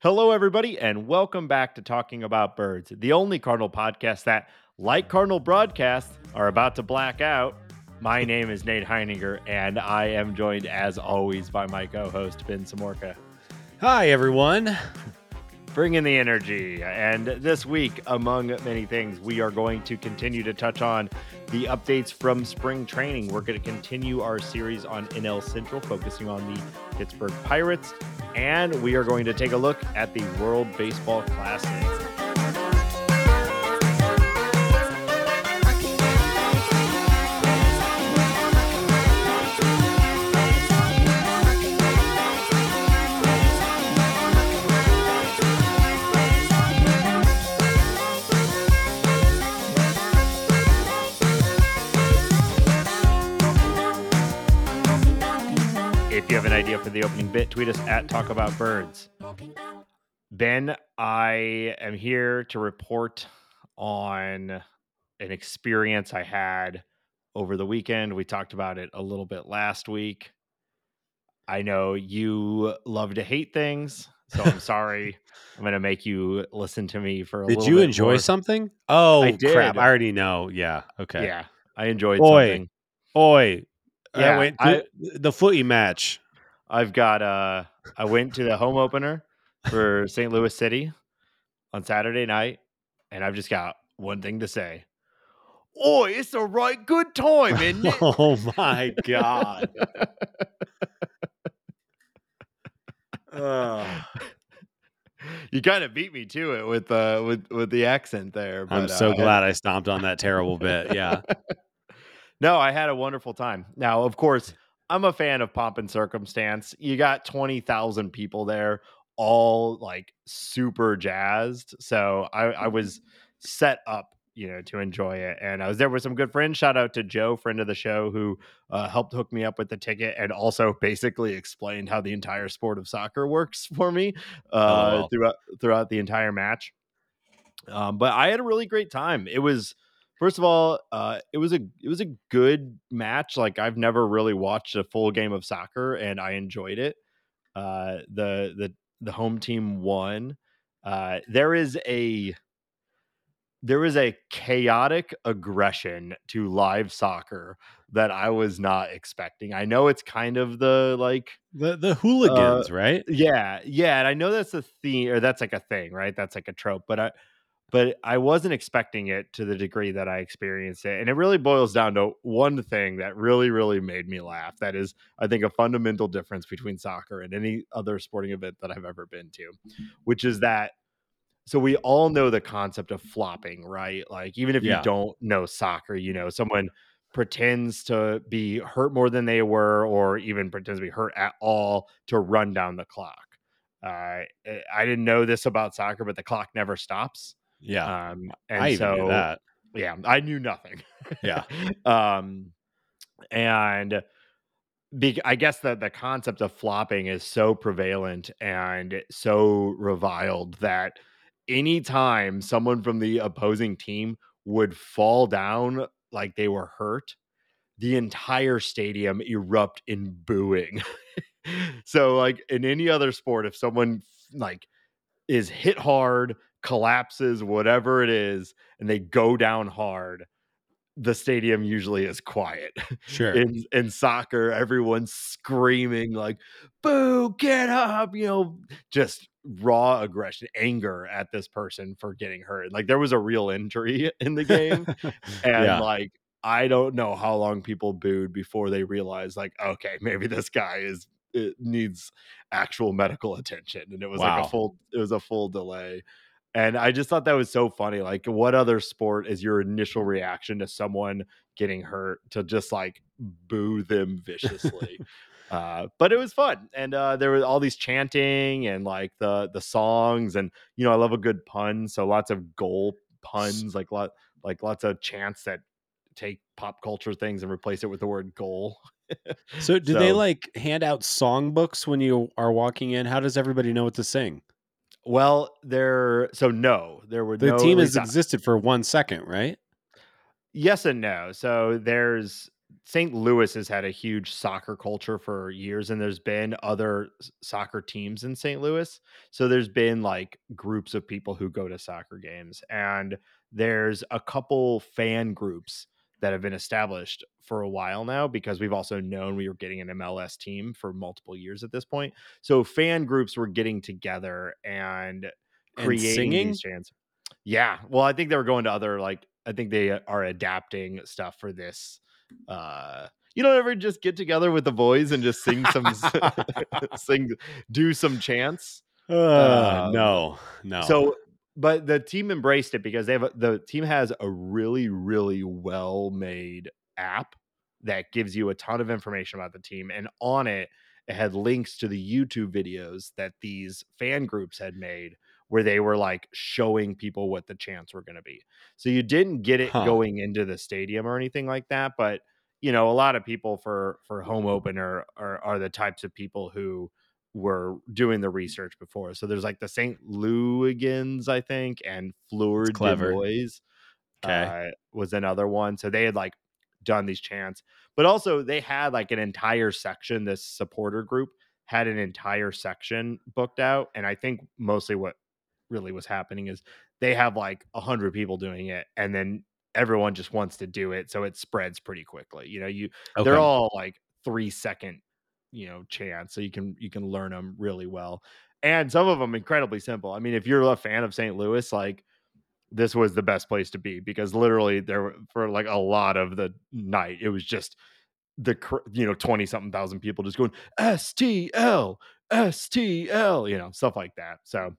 Hello, everybody, and welcome back to Talking About Birds, the only Cardinal podcast that, like Cardinal broadcasts, are about to black out. My name is Nate Heininger, and I am joined, as always, by my co host, Ben Samorka. Hi, everyone. Bring in the energy. And this week, among many things, we are going to continue to touch on the updates from spring training. We're going to continue our series on NL Central, focusing on the Pittsburgh Pirates. And we are going to take a look at the World Baseball Classic. An idea for the opening bit, tweet us at Talk About Birds. Ben, I am here to report on an experience I had over the weekend. We talked about it a little bit last week. I know you love to hate things, so I'm sorry. I'm going to make you listen to me for a Did little you enjoy more. something? Oh, I crap. I already know. Yeah. Okay. Yeah, I enjoyed Oi. something. Oi. Yeah, I went to I- the footy match. I've got uh I went to the home opener for St. Louis City on Saturday night, and I've just got one thing to say. Oh, it's a right good time, isn't it? Oh, my God. Ugh. you kind of beat me to it with uh with with the accent there. I'm so uh, glad I stomped on that terrible bit. Yeah. no, I had a wonderful time. Now, of course, I'm a fan of pomp and circumstance. You got 20,000 people there, all like super jazzed. So I, I was set up, you know, to enjoy it. And I was there with some good friends. Shout out to Joe, friend of the show, who uh, helped hook me up with the ticket and also basically explained how the entire sport of soccer works for me uh, Oh. throughout throughout the entire match. Um, but I had a really great time. It was first of all, uh, it was a it was a good match. Like I've never really watched a full game of soccer, and I enjoyed it. Uh, the the the home team won. Uh, there is a there is a chaotic aggression to live soccer that I was not expecting. I know it's kind of the like The the hooligans, right? yeah, yeah, and I know that's a theme or that's like a thing, right? That's like a trope, but I but I wasn't expecting it to the degree that I experienced it. And it really boils down to one thing that really really made me laugh. That is I think a fundamental difference between soccer and any other sporting event that I've ever been to, which is that so we all know the concept of flopping, right? Like even if Yeah. you don't know soccer, you know, someone pretends to be hurt more than they were or even pretends to be hurt at all to run down the clock. Uh, eh, I didn't know this about soccer, but the clock never stops. Yeah. Um, and I so knew that. yeah, I knew nothing. Yeah. um, and be, I guess that the concept of flopping is so prevalent and so reviled that anytime someone from the opposing team would fall down like they were hurt, the entire stadium erupt in booing. so like in any other sport, if someone like is hit hard, collapses, whatever it is, and they go down hard, the stadium usually is quiet. Sure. In in soccer, everyone's screaming like "Boo! Get up!" You know, just raw aggression, anger at this person for getting hurt. Like there was a real injury in the game, and yeah. like I don't know how long people booed before they realized like, okay, maybe this guy is it needs actual medical attention, and it was like a full it was a full delay. And I just thought that was so funny. Like, what other sport is your initial reaction to someone getting hurt to just like boo them viciously? uh, but it was fun, and uh, there was all these chanting and like the the songs, and you know I love a good pun, so lots of goal puns, like lot like lots of chants that take pop culture things and replace it with the word goal. So, do they like hand out songbooks when you are walking in? How does everybody know what to sing? Well, there so no, there were The no team has existed for one second, right? yes and no. So there's St. Louis has had a huge soccer culture for years, and there's been other soccer teams in St. Louis. So there's been like groups of people who go to soccer games, and there's a couple fan groups that have been established for a while now because we've also known we were getting an MLS team for multiple years at this point. So fan groups were getting together and And creating singing? these chants. Yeah, well, I think they were going to other like I think they are adapting stuff for this uh you don't ever just get together with the boys and just sing some sing do some chants Uh, Um, no, no. so but the team embraced it because they have a, the team has a really really well made app that gives you a ton of information about the team and on it it had links to the YouTube videos that these fan groups had made where they were like showing people what the chants were going to be. So you didn't get it Huh. going into the stadium or anything like that, but you know, a lot of people for for home opener are are the types of people who were doing the research before. So there's like the St. Louligans, I think, and Fleur de clever. Boys Okay. uh, was another one. So they had like done these chants, but also they had like an entire section. This supporter group had an entire section booked out, and I think mostly what really was happening is they have like a hundred people doing it, and then everyone just wants to do it, so it spreads pretty quickly. You know, you okay. they're all like three second you know chants so you can you can learn them really well and some of them incredibly simple i mean if you're a fan of st louis like this was the best place to be because literally there were for like a lot of the night it was just the you know 20 something thousand people just going stl stl you know stuff like that so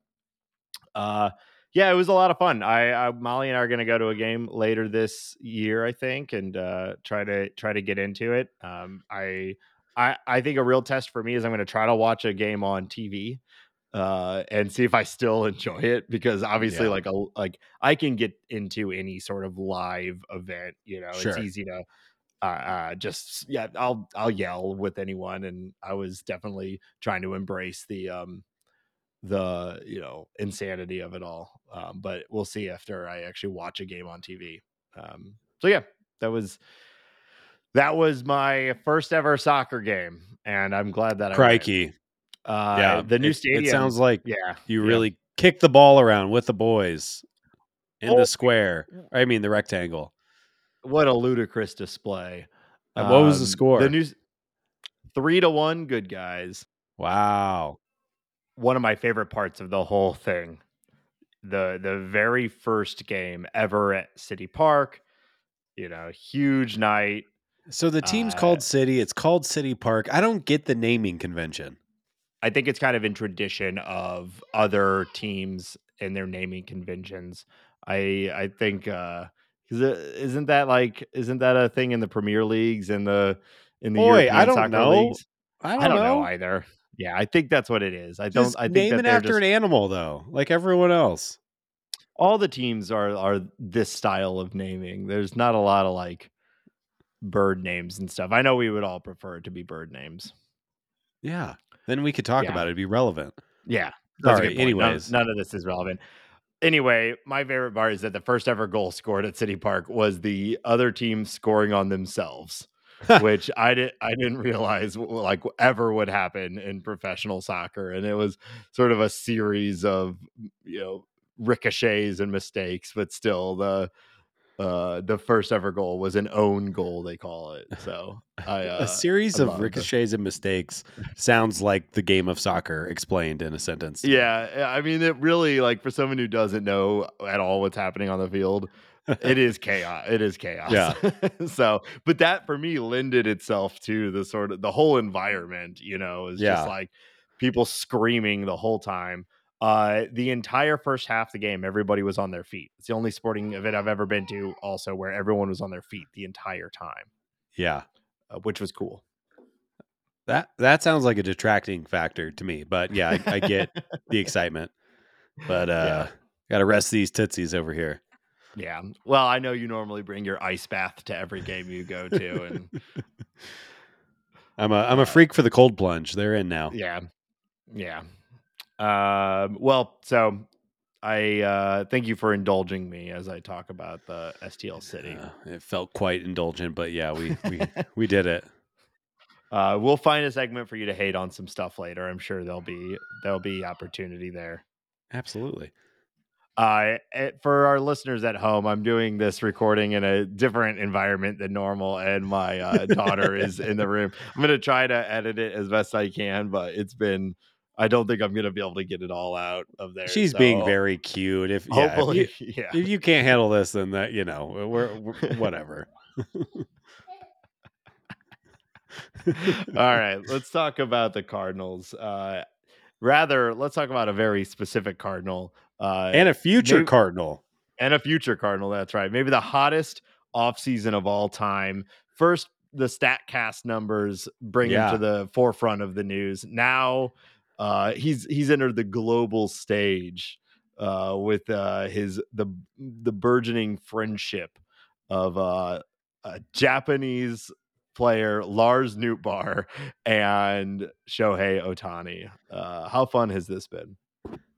uh yeah it was a lot of fun i, I molly and i are going to go to a game later this year i think and uh try to try to get into it um i i i think a real test for me is i'm going to try to watch a game on tv uh and see if i still enjoy it because obviously Yeah. like a like i can get into any sort of live event you know it's easy to uh, uh just yeah i'll i'll yell with anyone and i was definitely trying to embrace the um the you know insanity of it all um but we'll see after i actually watch a game on tv um so yeah that was that was my first ever soccer game and i'm glad that i. Crikey. uh yeah. the new it, stadium It sounds like yeah you yeah. really kicked the ball around with the boys in Oh, the square. I mean, the rectangle. what a ludicrous display And what was the Um, score? the news three to one good guys Wow. one of my favorite parts of the whole thing the the very first game ever at city park you know huge night So the team's Uh, called City. It's called City Park. I don't get the naming convention. i think it's kind of in tradition of other teams and their naming conventions i i think uh uh, isn't that like isn't that a thing in the premier leagues and the in the Boy, European I don't know. leagues I don't, i don't know. know. either yeah i think that's what it is i Just don't i think name it after just an animal, though, like everyone else. all the teams are are this style of naming. There's not a lot of like bird names and stuff. I know we would all prefer it to be bird names. Yeah. Then we could talk Yeah. about it. It'd be relevant. Yeah. Sorry, point. None- anyways. none, of this is relevant. Anyway, my favorite part is that the first ever goal scored at City Park was the other team scoring on themselves, which I didn't I didn't realize like ever would happen in professional soccer, and it was sort of a series of you know ricochets and mistakes, but still the uh the first ever goal was an own goal they call it. So I uh, a series of ricochets and mistakes sounds like the game of soccer explained in a sentence. Yeah, yeah, I mean, it really like for someone who doesn't know at all what's happening on the field, it is chaos. It is chaos. Yeah. so, but that for me lended itself to the sort of the whole environment. You know, is Yeah. just like people screaming the whole time. Uh, the entire first half of the game, everybody was on their feet. It's the only sporting event I've ever been to, also where everyone was on their feet the entire time, Yeah. uh, which was cool. That that sounds like a detracting factor to me, but yeah, I, I get the excitement. But uh gotta rest these tootsies over here. Yeah. Well, I know you normally bring your ice bath to every game you go to, and I'm a I'm a freak for the cold plunge. They're in now. yeah, yeah. Um, well, so I uh, thank you for indulging me as I talk about the STL City. Uh, it felt quite indulgent, but yeah, we we we did it. Uh, we'll find a segment for you to hate on some stuff later. I'm sure there'll be there'll be opportunity there. Absolutely. Uh, eh, for our listeners at home, I'm doing this recording in a different environment than normal, and my uh, daughter is in the room. I'm going to try to edit it as best I can, but it's been. I don't think I'm going to be able to get it all out of there. She's so being very cute. If yeah, hopefully, if you, yeah. if you can't handle this, then that you know we're, we're whatever. all right, let's talk about the Cardinals. Uh, rather, let's talk about a very specific Cardinal uh, and a future maybe- Cardinal. and a future Cardinal. That's right. Maybe the hottest offseason of all time. First, the Statcast numbers bring Yeah. him to the forefront of the news. Now, uh, he's he's entered the global stage uh, with uh, his the the burgeoning friendship of uh, a Japanese player Lars Nootbaar and Shohei Ohtani. Uh, how fun has this been?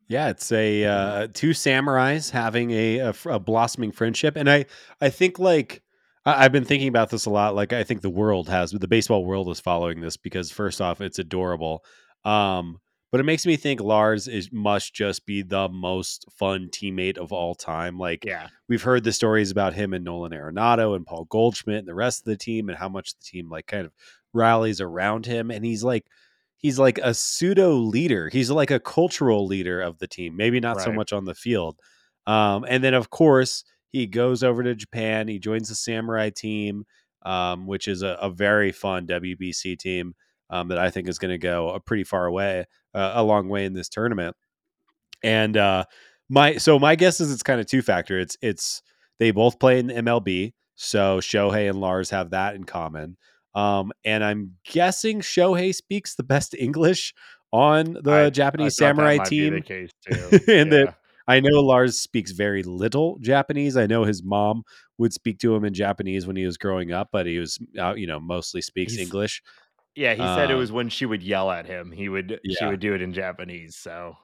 Yeah, it's a uh, two samurais having a, a, a blossoming friendship, and I I think like I've been thinking about this a lot. Like I think the world has the baseball world is following this because first off, it's adorable, um, but it makes me think Lars is must just be the most fun teammate of all time. Like Yeah, we've heard the stories about him and Nolan Arenado and Paul Goldschmidt and the rest of the team and how much the team like kind of rallies around him and he's like he's like a pseudo leader. He's like a cultural leader of the team, maybe not so much on the field. Um, and then of course he goes over to Japan. He joins the Samurai team, um, which is a, a very fun WBC team um, that I think is going to go a pretty far away, uh, a long way in this tournament. And uh, my so my guess is it's kind of two factor. It's it's they both play in the MLB, so Shohei and Lars have that in common. Um, and I'm guessing Shohei speaks the best English on the I- I Japanese that Samurai might be the team. case too. And that- Yeah. I know Lars speaks very little Japanese. I know his mom would speak to him in Japanese when he was growing up, but he was, uh, you know, mostly speaks He's- English. Yeah, he said it Um, was when she would yell at him. He would she would do it in Japanese, so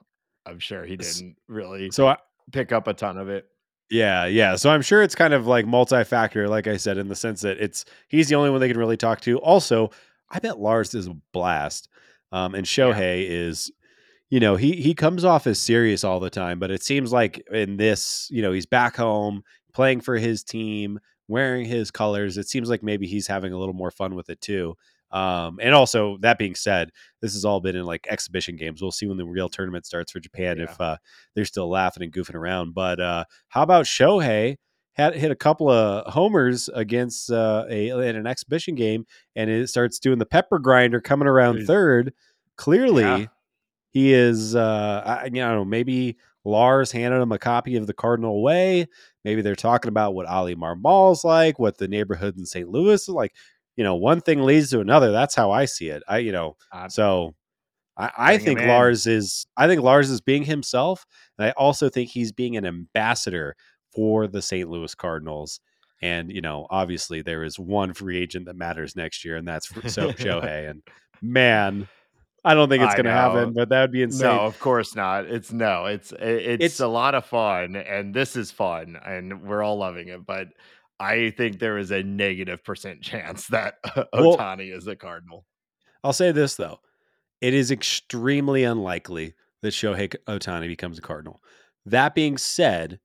I'm sure he didn't really So I, pick up a ton of it. Yeah, yeah. So I'm sure it's kind of like multi-factor, like I said, in the sense that it's he's the only one they can really talk to. Also, I bet Lars is a blast, um, and Shohei is, you know, he he comes off as serious all the time, but it seems like in this, you know, he's back home playing for his team, wearing his colors. It seems like maybe he's having a little more fun with it too. Um, and also that being said, this has all been in like exhibition games. We'll see when the real tournament starts for Japan Yeah. if uh, they're still laughing and goofing around. But uh, how about Shohei had hit a couple of homers against uh, a in an exhibition game, and it starts doing the pepper grinder coming around third. Clearly, Yeah. he is. Uh, I, you know, maybe Lars handed him a copy of the Cardinal Way. Maybe they're talking about what Oli Marmol's like, what the neighborhood in St. Louis is like. You know, one thing leads to another. That's how I see it. I, you know, Uh, so I, I think. Lars is I think Lars is being himself, and I also think he's being an ambassador for the St. Louis Cardinals. And you know, obviously, there is one free agent that matters next year, and that's so Shohei. And man, I don't think it's going to happen, but that would be insane. No, of course not. It's no. It's it, it's, It's- a lot of fun, and this is fun, and we're all loving it. But I think there is a negative percent chance that Well- Ohtani is a Cardinal. I'll say this though: it is extremely unlikely that Shohei Ohtani becomes a Cardinal. That being said,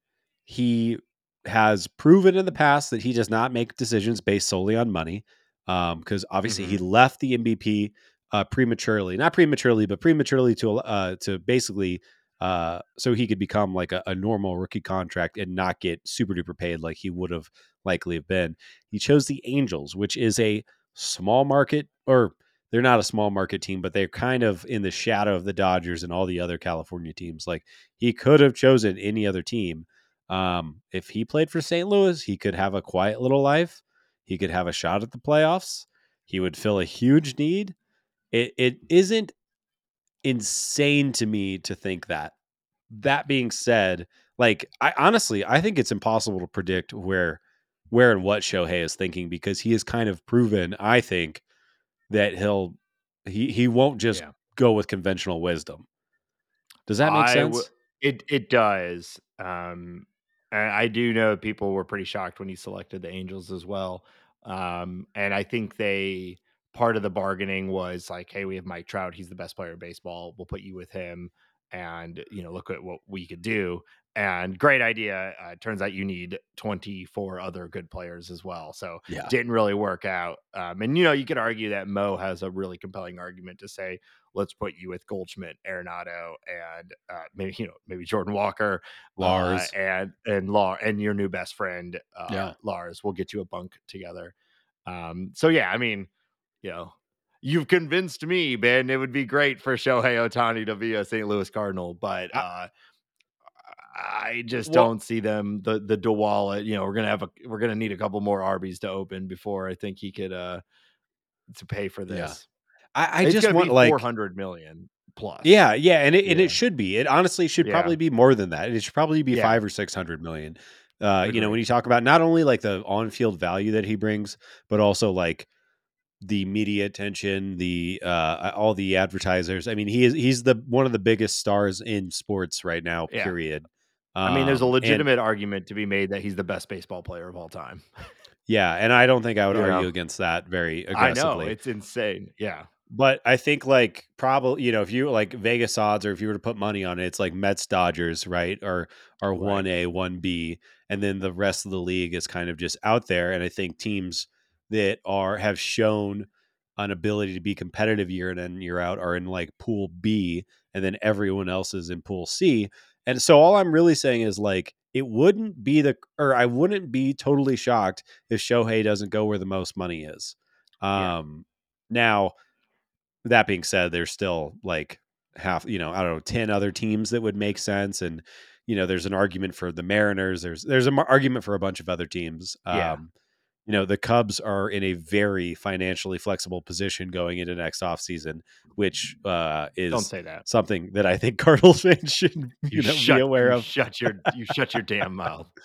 he has proven in the past that he does not make decisions based solely on money. Because obviously he left the NPB uh, prematurely, not prematurely, but prematurely to uh, to basically uh, so he could become like a, a normal rookie contract and not get super duper paid like he would have likely have been. He chose the Angels, which is a small market or they're not a small market team, but they're kind of in the shadow of the Dodgers and all the other California teams. Like he could have chosen any other team. Um, if he played for St. Louis, he could have a quiet little life. He could have a shot at the playoffs. He would fill a huge need. It it isn't insane to me to think that. That being said, like I honestly, I think it's impossible to predict where where and what Shohei is thinking because he has kind of proven, I think, that he'll he he won't just Yeah. go with conventional wisdom. Does that make I sense? w- It it does. Um, I do know people were pretty shocked when he selected the Angels as well. Um, and I think they part of the bargaining was like, hey, we have Mike Trout. He's the best player in baseball. We'll put you with him. And, you know, look at what we could do. And great idea. Uh, turns out you need 24 other good players as well. So yeah. didn't really work out. Um, and, you know, you could argue that Mo has a really compelling argument to say, let's put you with Goldschmidt, Arenado, and uh, maybe, you know, maybe Jordan Walker, uh, Lars, uh, and, and Law, and your new best friend, uh, Yeah. Lars. We'll get you a bunk together. Um, so, yeah, I mean, you know, you've convinced me, Ben. It would be great for Shohei Ohtani to be a St. Louis Cardinal, but uh, I just Well- don't see them. The the DeWall, you know, we're gonna have a we're gonna need a couple more Arby's to open before I think he could uh to pay for Yeah. this. I, I it's just want like four hundred million plus. Yeah, yeah, and it and it should be. It honestly should Yeah. probably be more than that. It should probably be Yeah. five or six hundred million. Uh, you know, when you talk about not only like the on-field value that he brings, but also like the media attention, the uh, all the advertisers. I mean, he is he's the one of the biggest stars in sports right now. Yeah. Period. I mean, there's a Um, and- legitimate argument to be made that he's the best baseball player of all time. yeah, and I don't think I would You argue know? against that very I aggressively. know it's insane. Yeah, But I think like probably you know if you like Vegas odds or if you were to put money on it, it's like Mets Dodgers right or or one A one B, and then the rest of the league is kind of just out there. And I think teams that are have shown an ability to be competitive year in and year out are in like Pool B, and then everyone else is in Pool C. And so all I'm really saying is like it wouldn't be the or I wouldn't be totally shocked if Shohei doesn't go where the most money is. Yeah. Um now that being said, there's still like half, you know, I don't know, 10 other teams that would make sense. And, you know, there's an argument for the Mariners. There's, there's an argument for a bunch of other teams. Yeah. You know, the Cubs are in a very financially flexible position going into next offseason, which uh, don't is say that. something that I think Cardinals fans should you know, shut, be aware you of. Shut your you shut your damn mouth.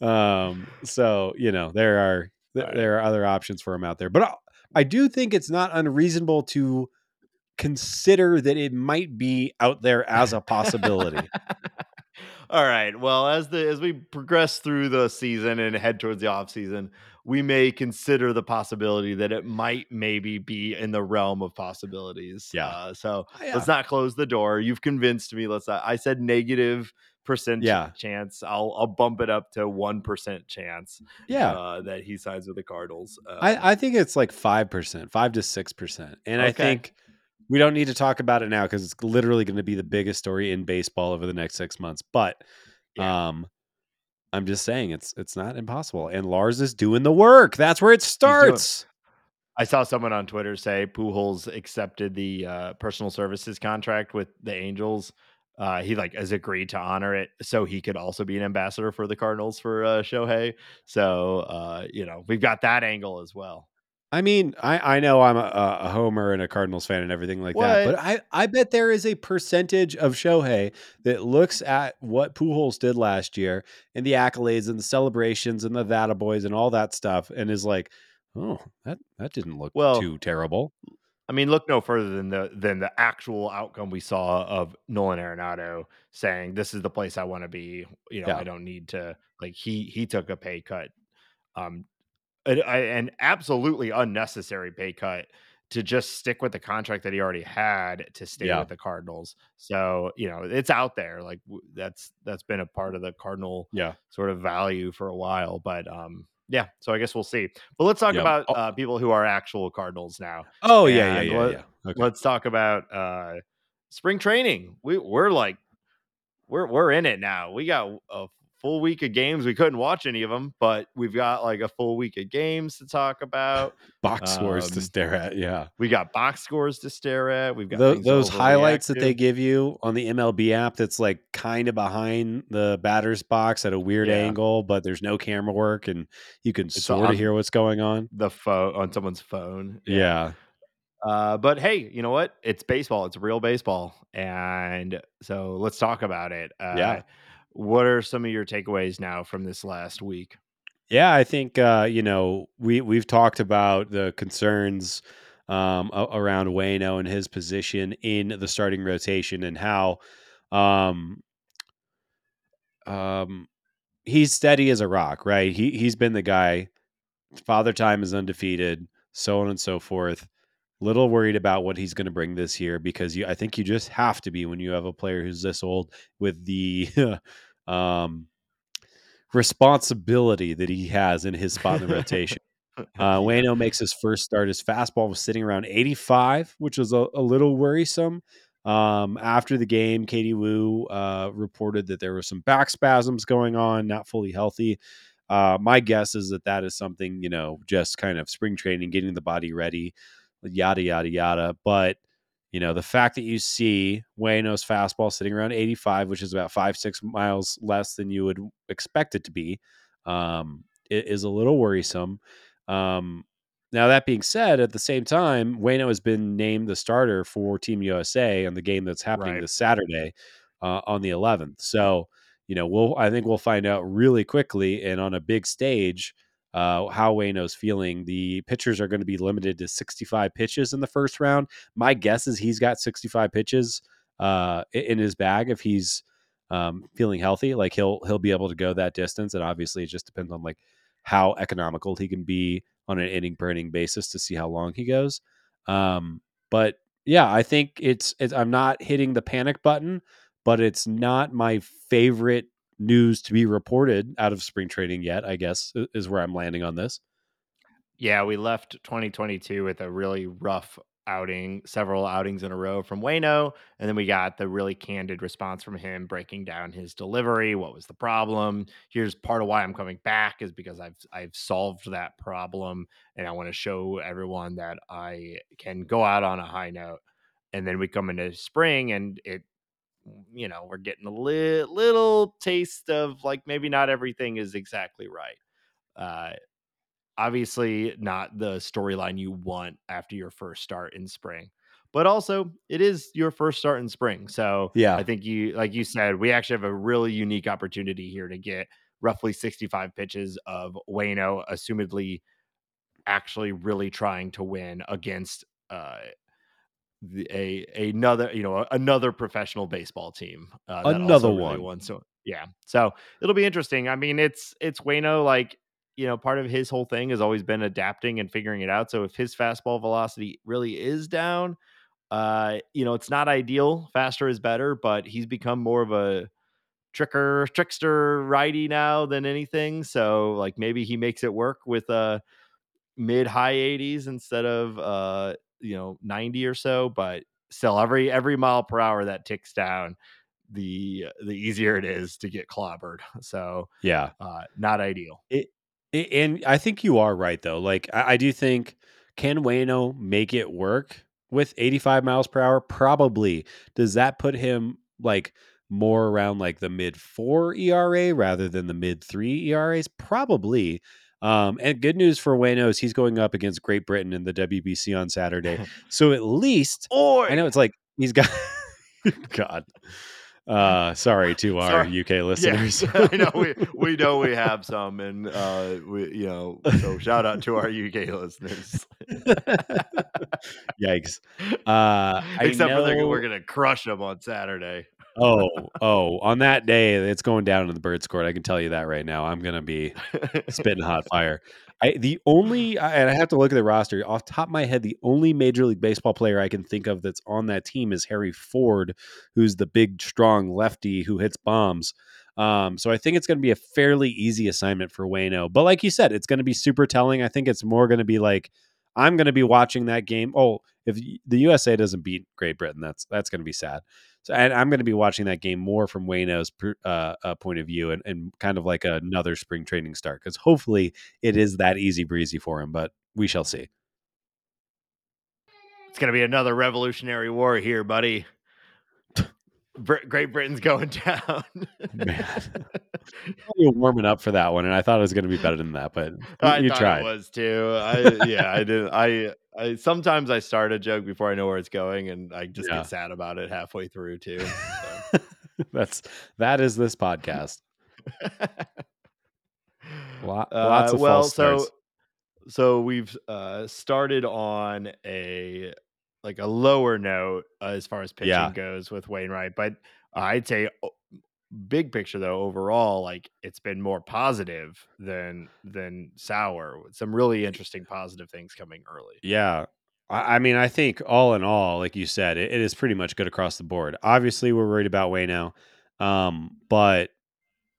Um, so you know there are th- Right. there are other options for him out there, but I, I do think it's not unreasonable to consider that it might be out there as a possibility. All right. Well, as the as we progress through the season and head towards the off season, we may consider the possibility that it might maybe be in the realm of possibilities. Yeah. Uh, so Yeah. let's not close the door. You've convinced me. Let's not. I said negative percent Yeah. chance. I'll I'll bump it up to one percent chance. yeah, Uh, that he signs with the Cardinals. Uh, I, I think it's like five percent, five to six percent, and I think we don't need to talk about it now because it's literally going to be the biggest story in baseball over the next six months. But Yeah. um, I'm just saying it's it's not impossible, and Lars is doing the work. That's where it starts. I saw someone on Twitter say Pujols accepted the uh, personal services contract with the Angels. Uh, he like has agreed to honor it, so he could also be an ambassador for the Cardinals for uh, Shohei. So uh, you know we've got that angle as well. I mean, I, I know I'm a, a homer and a Cardinals fan and everything like that, but I, I bet there is a percentage of Shohei that looks at what Pujols did last year and the accolades and the celebrations and the Vada boys and all that stuff and is like, oh, that, that didn't look Well, too terrible. I mean, look no further than the than the actual outcome we saw of Nolan Arenado saying, "This is the place I want to be." You know, Yeah. I don't need to like he he took a pay cut, um, an, an absolutely unnecessary pay cut to just stick with the contract that he already had to stay Yeah. with the Cardinals. So you know, it's out there. Like that's that's been a part of the Cardinal Yeah. sort of value for a while. But um, yeah. So I guess we'll see. But let's talk Yeah. about Oh. uh, people who are actual Cardinals now. Oh, yeah, yeah, yeah, what- yeah. Okay. Let's talk about uh spring training. We we're like we're we're in it now. We got a full week of games. We couldn't watch any of them, but we've got like a full week of games to talk about. Box scores to um, stare at. Yeah. We got box scores to stare at. We've got Tho- those highlights that they give you on the MLB app that's like kind of behind the batter's box at a weird Yeah. angle, but there's no camera work and you can It's sort of hear what's going on. the phone on someone's phone. Yeah. Uh, but hey, you know what? It's baseball. It's real baseball, and so let's talk about it. Uh, Yeah. What are some of your takeaways now from this last week? Yeah, I think uh, you know we we've talked about the concerns um, around Wayno and his position in the starting rotation and how um, um, he's steady as a rock, right? He he's been the guy. Father Time is undefeated, so on and so forth. Little worried about what he's going to bring this year because you, I think you just have to be when you have a player who's this old with the um, responsibility that he has in his spot in the rotation. Uh, Wayno makes his first start. His fastball was sitting around 85, which was a, a little worrisome. Um, after the game, Katie Woo uh, reported that there were some back spasms going on, not fully healthy. Uh, my guess is that that is something, you know, just kind of spring training, getting the body ready, yada, yada, yada. But, you know, the fact that you see Wayno's fastball sitting around 85, which is about five, six miles less than you would expect it to be, um, is a little worrisome. Um, now that being said, at the same time, Wayno has been named the starter for Team USA on the game that's happening Right. this Saturday uh, on the 11th. So, you know, we'll I think we'll find out really quickly and on a big stage uh, how Wayno's feeling. The pitchers are going to be limited to 65 pitches in the first round. My guess is he's got 65 pitches uh, in his bag if he's um, feeling healthy. Like he'll he'll be able to go that distance, and obviously it just depends on like how economical he can be on an inning per inning basis to see how long he goes. Um, but yeah, I think it's, it's I'm not hitting the panic button, but it's not my favorite news to be reported out of spring training yet. I guess is where I'm landing on this. Yeah, we left 2022 with a really rough outing, several outings in a row from Wayno, and then we got the really candid response from him breaking down his delivery, what was the problem. Here's part of why I'm coming back is because I've I've solved that problem and I want to show everyone that I can go out on a high note. And then we come into spring and it you know, we're getting a li- little taste of like maybe not everything is exactly right. Uh, obviously not the storyline you want after your first start in spring but also it is your first start in spring so Yeah. i think you like you said we actually have a really unique opportunity here to get roughly 65 pitches of wayno assumedly actually really trying to win against uh the, a another you know another professional baseball team uh, Another really one. won. So yeah, so it'll be interesting. I mean, it's it's Wayno like you know part of his whole thing has always been adapting and figuring it out. So if his fastball velocity really is down, uh, you know it's not ideal. Faster is better, but he's become more of a tricker trickster righty now than anything. So like maybe he makes it work with a mid high 80s instead of uh you know 90 or so but still every every mile per hour that ticks down the the easier it is to get clobbered so Yeah. uh not ideal It, it, and I think you are right though. Like I, I do think can Wayno make it work with 85 miles per hour? Probably. Does that put him like more around like the mid four ERA rather than the mid three ERAs? Probably. Um, and good news for Wayno is he's going up against Great Britain in the WBC on Saturday. So at least or I know it's like he's got God. Uh, sorry to our Sorry. UK listeners. yeah, i know we we know we have some and uh we you know so shout out to our uk listeners Yikes. Uh, I except for they're, we're gonna crush them on saturday Oh, oh, on that day, it's going down in the Birds Court. I can tell you that right now. I'm gonna be spitting hot fire. I the only and I have to look at the roster off top of my head. The only Major League Baseball player I can think of that's on that team is Harry Ford, who's the big, strong lefty who hits bombs. Um, so I think it's going to be a fairly easy assignment for Wayno. But like you said, it's going to be super telling. I think it's more going to be like I'm going to be watching that game. Oh, if the USA doesn't beat Great Britain, that's that's going to be sad. So and I'm going to be watching that game more from Wayno's uh, uh, point of view and, and kind of like another spring training start because hopefully it is that easy breezy for him, but we shall see. It's gonna be another revolutionary war here, buddy. Great Britain's going down. Man. You're warming up for that one, and I thought it was going to be better than that, but I you tried. it was too. I yeah, I did. I I sometimes I start a joke before I know where it's going, and I just Yeah. get sad about it halfway through too. So. That's that is this podcast. Lo- Uh, lots of well, false so starts. so we've uh, started on a like a lower note uh, as far as pitching Yeah. goes with Wainwright, but I'd say big picture though, overall, like it's been more positive than than sour. Some really interesting positive things coming early. Yeah. I, I mean, I think all in all, like you said, it, it is pretty much good across the board. Obviously, we're worried about Wayno, um, but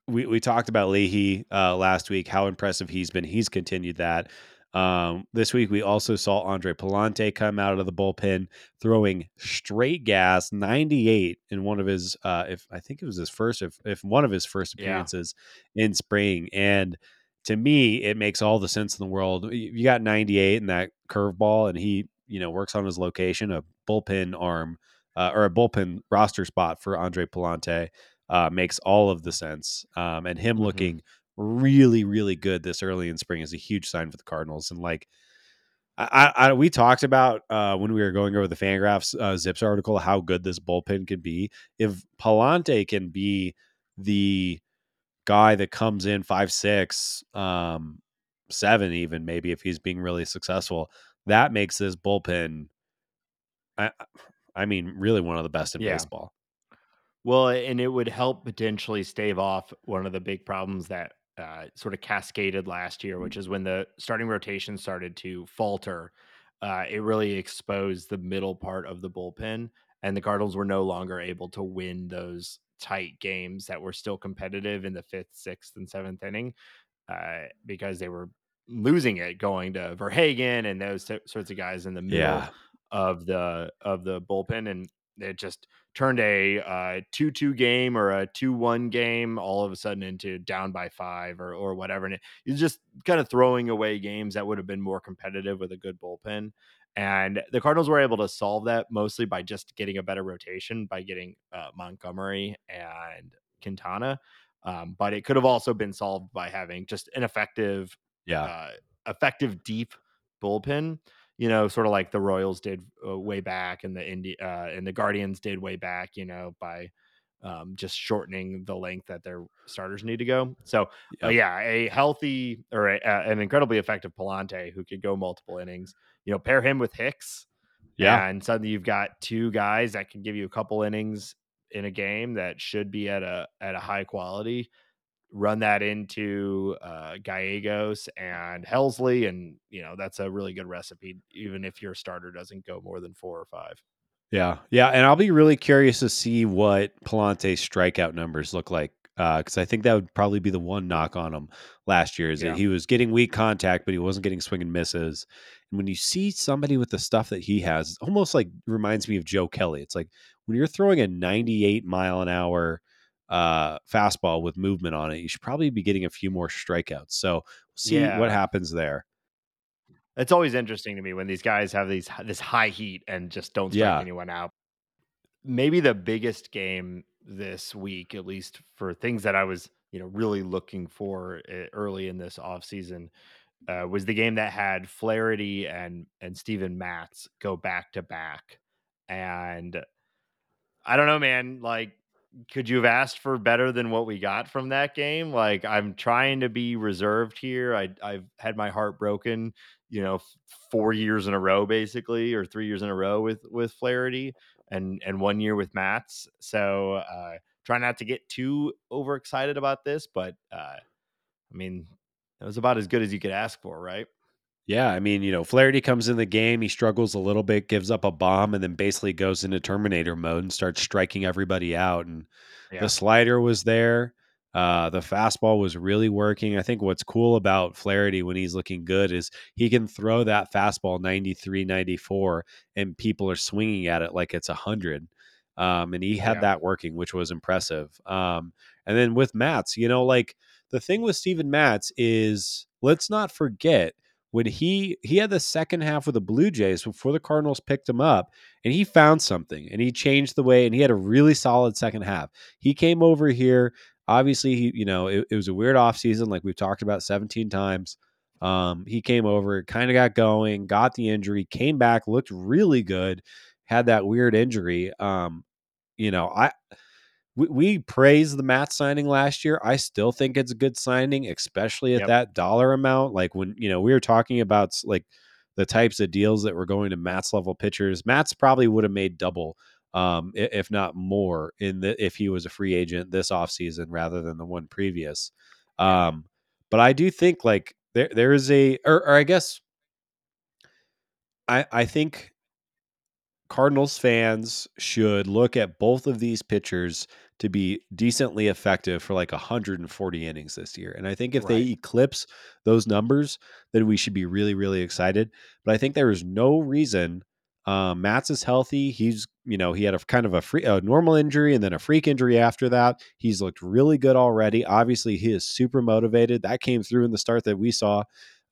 we, we talked about Leahy uh, last week, how impressive he's been. He's continued that. Um, this week, we also saw Andre Pallante come out of the bullpen throwing straight gas 98 in one of his, uh, if I think it was his first, if, if one of his first Yeah. appearances in spring. And to me, it makes all the sense in the world. You got 98 in that curveball, and he, you know, works on his location, a bullpen arm uh, or a bullpen roster spot for Andre Pallante uh, makes all of the sense. Um, and him Mhm. looking really, really good this early in spring is a huge sign for the Cardinals. And like, I, I we talked about uh, when we were going over the Fangraphs uh, Zips article how good this bullpen could be. If Pallante can be the guy that comes in five six, um, seven even maybe if he's being really successful, that makes this bullpen. I, I mean, really one of the best in Yeah. baseball. Well, and it would help potentially stave off one of the big problems that uh, sort of cascaded last year, which is when the starting rotation started to falter. Uh, it really exposed the middle part of the bullpen, and the Cardinals were no longer able to win those tight games that were still competitive in the fifth, sixth, and seventh inning uh, because they were losing it going to Verhagen and those so- sorts of guys in the middle Yeah. of the of the bullpen, and it just turned a uh, two-two game or a two-one game all of a sudden into down by five or or whatever, and it, it's just kind of throwing away games that would have been more competitive with a good bullpen. And the Cardinals were able to solve that mostly by just getting a better rotation by getting uh, Montgomery and Quintana. Um, but it could have also been solved by having just an effective Yeah. uh, effective deep bullpen. You know, sort of like the Royals did uh, way back, and the Indi- uh, and the Guardians did way back. You know, by um, just shortening the length that their starters need to go. So, uh, yeah, a healthy or a, uh, an incredibly effective Pallante who could go multiple innings. You know, pair him with Hicks, Yeah. and suddenly you've got two guys that can give you a couple innings in a game that should be at a at a high quality run that into uh, Gallegos and Helsley, and you know that's a really good recipe, even if your starter doesn't go more than four or five. Yeah, yeah, and I'll be really curious to see what Pallante's strikeout numbers look like because I think that would probably be the one knock on him last year is Yeah. that he was getting weak contact, but he wasn't getting swing and misses. And when you see somebody with the stuff that he has, almost like reminds me of Joe Kelly. It's like when you're throwing a 98 mile an hour uh, fastball with movement on it, you should probably be getting a few more strikeouts. So see Yeah. what happens there. It's always interesting to me when these guys have these this high heat and just don't strike Yeah. anyone out. Maybe the biggest game this week, at least for things that I was, you know, really looking for uh, early in this offseason, uh, was the game that had Flaherty and and Steven Matz go back to back. And I don't know, man. Like, could you have asked for better than what we got from that game? Like, I'm trying to be reserved here. I, I've had my heart broken, you know, four years in a row, basically, or three years in a row with with Flaherty, and and one year with Matz. So, uh, try not to get too overexcited about this, but uh, I mean, it was about as good as you could ask for, right? Yeah, I mean, you know, Flaherty comes in the game, he struggles a little bit, gives up a bomb, and then basically goes into Terminator mode and starts striking everybody out. And Yeah. the slider was there. Uh, the fastball was really working. I think what's cool about Flaherty when he's looking good is he can throw that fastball 93, 94, and people are swinging at it like it's 100. Um, and he had Yeah. that working, which was impressive. Um, and then with Matz, you know, like the thing with Steven Matz is let's not forget when he he had the second half with the Blue Jays before the Cardinals picked him up, and he found something and he changed the way and he had a really solid second half. He came over here. Obviously, he you know it, it was a weird offseason, like we've talked about 17 times. Um, he came over, kind of got going, got the injury, came back, looked really good, had that weird injury. Um, you know, I we, we praised the Matz signing last year. I still think it's a good signing, especially at Yep. that dollar amount. Like when you know we were talking about like the types of deals that were going to Matz level pitchers. Matz probably would have made double um, if not more, in the if he was a free agent this offseason rather than the one previous. Um, but I do think like there there is a or, or I guess I I think Cardinals fans should look at both of these pitchers to be decently effective for like 140 innings this year. And I think if they eclipse those numbers, then we should be really, really excited. But I think there is no reason. Um, Matz is healthy. He's, you know, he had a kind of a free, a normal injury and then a freak injury after that. He's looked really good already. Obviously, he is super motivated. That came through in the start that we saw.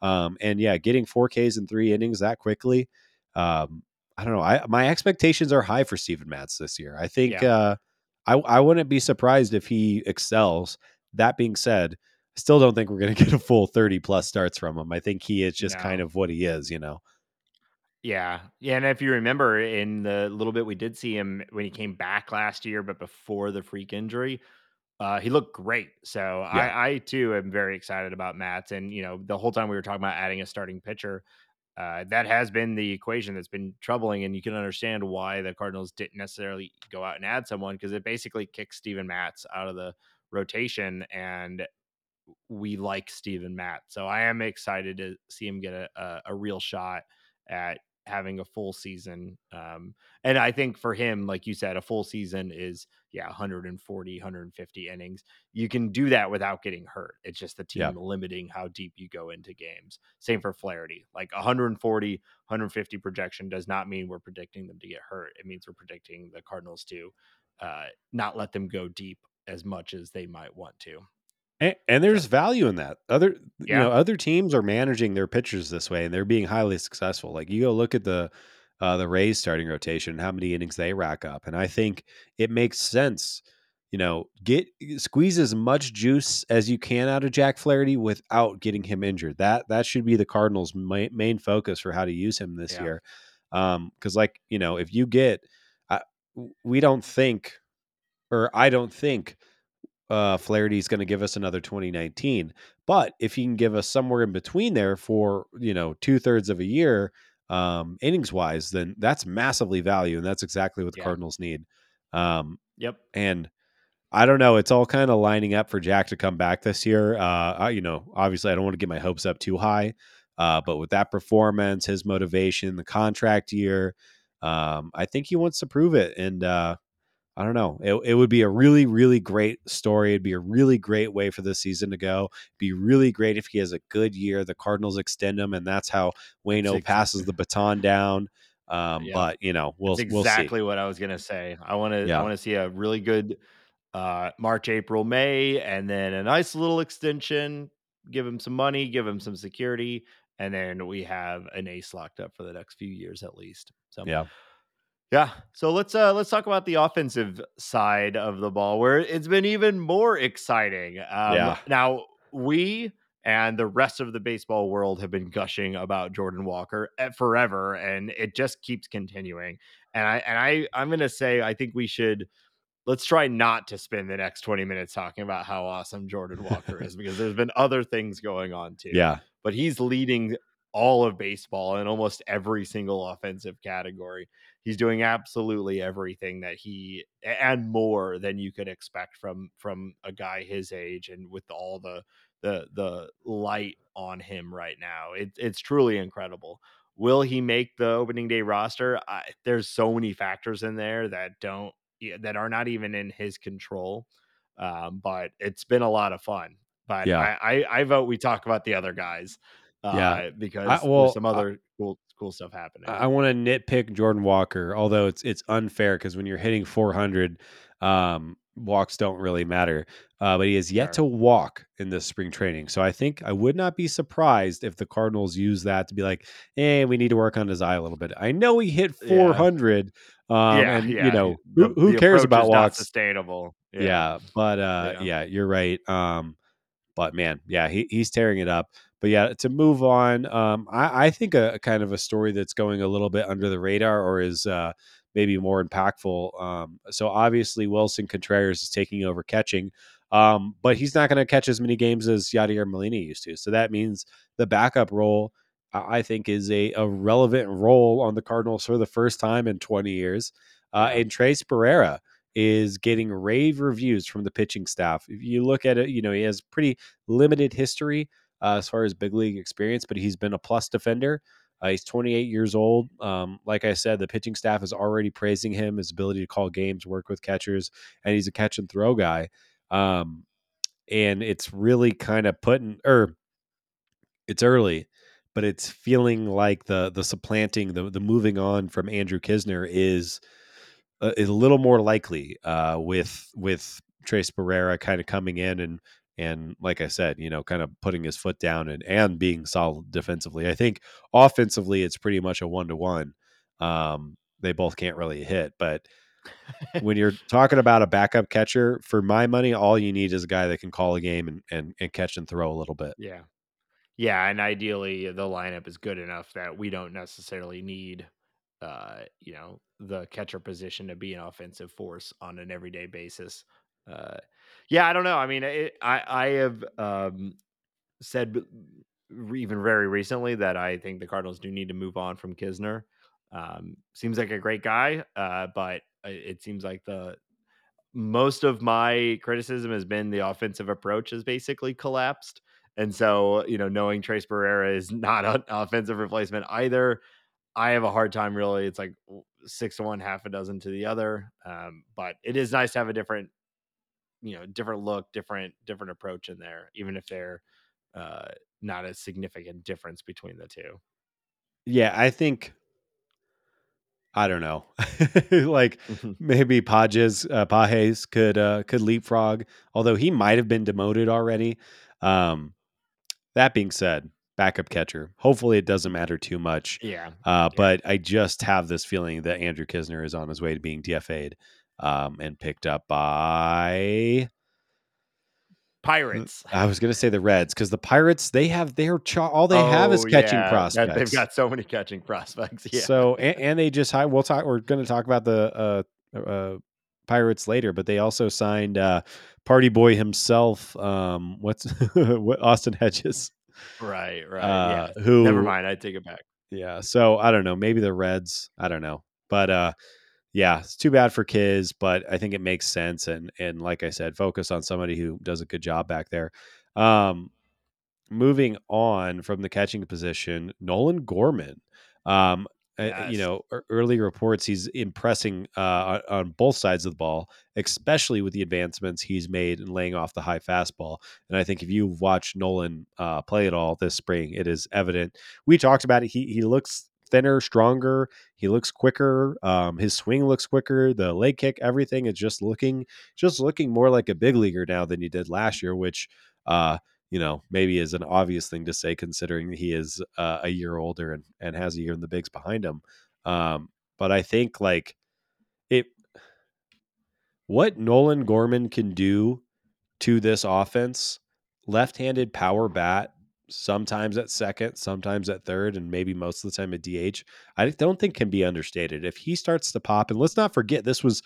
Um, and yeah, getting four Ks in three innings that quickly. Um, I don't know. I my expectations are high for Steven Matz this year. I think Yeah. uh, I I wouldn't be surprised if he excels. That being said, I still don't think we're going to get a full thirty plus starts from him. I think he is just No. kind of what he is. You know. Yeah. Yeah, and if you remember in the little bit we did see him when he came back last year, but before the freak injury, uh, he looked great. So Yeah. I, I too am very excited about Matz. And you know, the whole time we were talking about adding a starting pitcher, uh, that has been the equation that's been troubling, and you can understand why the Cardinals didn't necessarily go out and add someone because it basically kicks Steven Matz out of the rotation, and we like Steven Matz. So I am excited to see him get a, a, a real shot at having a full season. Um, and I think for him, like you said, a full season is, yeah, 140, 150 innings. You can do that without getting hurt. It's just the team Yeah. limiting how deep you go into games. Same for Flaherty. Like 140, 150 projection does not mean we're predicting them to get hurt. It means we're predicting the Cardinals to uh, not let them go deep as much as they might want to. And, and there's value in that. Other you know, other teams are managing their pitchers this way and they're being highly successful. Like you go look at the uh, the Rays starting rotation, how many innings they rack up. And I think it makes sense, you know, get squeeze as much juice as you can out of Jack Flaherty without getting him injured. That that should be the Cardinals' main, main focus for how to use him this Yeah. year. Um, because like you know, if you get, uh, we don't think, or I don't think uh, Flaherty's going to give us another 2019. But if he can give us somewhere in between there for you know two thirds of a year, um, innings wise, then that's massively value, and that's exactly what the Yeah. Cardinals need. Um, Yep. and I don't know, it's all kind of lining up for Jack to come back this year. Uh, I, you know, obviously, I don't want to get my hopes up too high, uh, but with that performance, his motivation, the contract year, um, I think he wants to prove it, and uh, I don't know. It, it would be a really, really great story. It'd be a really great way for this season to go. Be really great if he has a good year. The Cardinals extend him, and that's how Wayno ex- passes the baton down. Um, Yeah. But you know, we'll That's we'll see. exactly what I was gonna say. I want to Yeah. I want to see a really good uh March, April, May, and then a nice little extension. Give him some money, give him some security, and then we have an ace locked up for the next few years at least. So Yeah, yeah. So let's uh let's talk about the offensive side of the ball where it's been even more exciting. Um Yeah. now we and the rest of the baseball world have been gushing about Jordan Walker eh, forever and it just keeps continuing. And I and I I'm going to say I think we should let's try not to spend the next 20 minutes talking about how awesome Jordan Walker is because there's been other things going on too yeah, but he's leading all of baseball in almost every single offensive category. He's doing absolutely everything that he and more than you could expect from from a guy his age and with all the the the light on him right now. It, it's truly incredible. Will he make the opening day roster? I, there's so many factors in there that don't that are not even in his control. Um, but it's been a lot of fun. But Yeah. I, I I vote we talk about the other guys. Uh, Yeah. because well, there's some I- other cool cool stuff happening. I want to nitpick Jordan Walker, although it's it's unfair because when you're hitting 400, um, walks don't really matter. Uh, but he has yet Sure. to walk in this spring training, so I think I would not be surprised if the Cardinals use that to be like, "Hey, we need to work on his eye a little bit." I know he hit Yeah. 400, um, yeah, and yeah. you know who, who cares about walks? sustainable. Yeah. but uh, Yeah. yeah, you're right. Um, but man, yeah, he, he's tearing it up. But yeah, to move on, um, I, I think a, a kind of a story that's going a little bit under the radar or is uh, maybe more impactful. Um, so obviously, Willson Contreras is taking over catching, um, but he's not going to catch as many games as Yadier Molina used to. So that means the backup role, I think, is a, a relevant role on the Cardinals for the first time in 20 years. Uh, And Tres Barrera is getting rave reviews from the pitching staff. If you look at it, you know, he has pretty limited history uh, as far as big league experience, but he's been a plus defender. Uh, he's 28 years old. Um, like I said, the pitching staff is already praising him, his ability to call games, work with catchers, and he's a catch and throw guy. Um, and it's really kind of putting, or it's early, but it's feeling like the the supplanting, the the moving on from Andrew Knizner is uh, is a little more likely uh, with with Tres Barrera kind of coming in and and like I said, you know, kind of putting his foot down and and being solid defensively. I think offensively, it's pretty much a one to one. They both can't really hit, but when you're talking about a backup catcher, for my money, all you need is a guy that can call a game and and, and catch and throw a little bit. Yeah. Yeah, and ideally the lineup is good enough that we don't necessarily need uh, you know, the catcher position to be an offensive force on an everyday basis. Uh yeah, I don't know. I mean, it, I I have um said even very recently that I think the Cardinals do need to move on from Knizner. Um seems like a great guy, uh but it it seems like the most of my criticism has been the offensive approach has basically collapsed. And so, you know, knowing Tres Barrera is not an offensive replacement either, I have a hard time really. It's like six to one, half a dozen to the other. Um, but it is nice to have a different, you know, different look, different, different approach in there, even if they're uh, not a significant difference between the two. Yeah, I think I don't know. like maybe Pages uh, Pages could uh, could leapfrog, although he might have been demoted already. Um, that being said, backup catcher. Hopefully, it doesn't matter too much. yeah. Uh, Yeah. But I just have this feeling that Andrew Knizner is on his way to being DFA'd um, and picked up by. Pirates. I was going to say the Reds because the Pirates they have their cha- all they have is Oh, catching yeah, prospects. They've got so many catching prospects. Yeah. So and, and they just we'll talk. We're going to talk about the uh, uh, Pirates later, but they also signed uh, Party Boy himself. Um, what's what Austin Hedges? right, right. Uh, yeah. who? Never mind. I take it back. Yeah. So I don't know. Maybe the Reds. I don't know. But uh, yeah, it's too bad for kids, but I think it makes sense. And and like I said, focus on somebody who does a good job back there. Um, moving on from the catching position, Nolan Gorman. Um, uh, you know, early reports he's impressing uh, on, on both sides of the ball, especially with the advancements he's made in laying off the high fastball. And I think if you've watched Nolan uh, play it all this spring, it is evident. We talked about it. He he looks thinner, stronger. He looks quicker. Um, his swing looks quicker. The leg kick, everything is just looking just looking more like a big leaguer now than he did last year, which uh, you know, maybe is an obvious thing to say considering he is uh, a year older and, and has a year in the bigs behind him. Um, but I think like it, what Nolan Gorman can do to this offense, left-handed power bat, sometimes at second, sometimes at third, and maybe most of the time at DH. I don't think can be understated. If he starts to pop, and let's not forget this was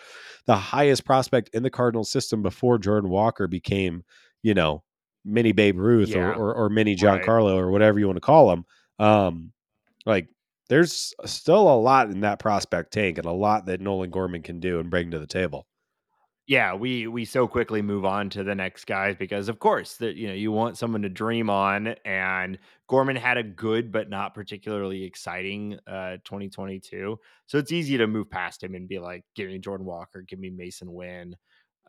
the highest prospect in the Cardinal system before Jordan Walker became, you know, mini Babe Ruth Yeah. or, or or mini Right. Giancarlo or whatever you want to call him. Um, like there's still a lot in that prospect tank and a lot that Nolan Gorman can do and bring to the table. Yeah, we we so quickly move on to the next guys because of course that you know you want someone to dream on and Gorman had a good but not particularly exciting uh 2022. So it's easy to move past him and be like give me Jordan Walker, give me Masyn Winn.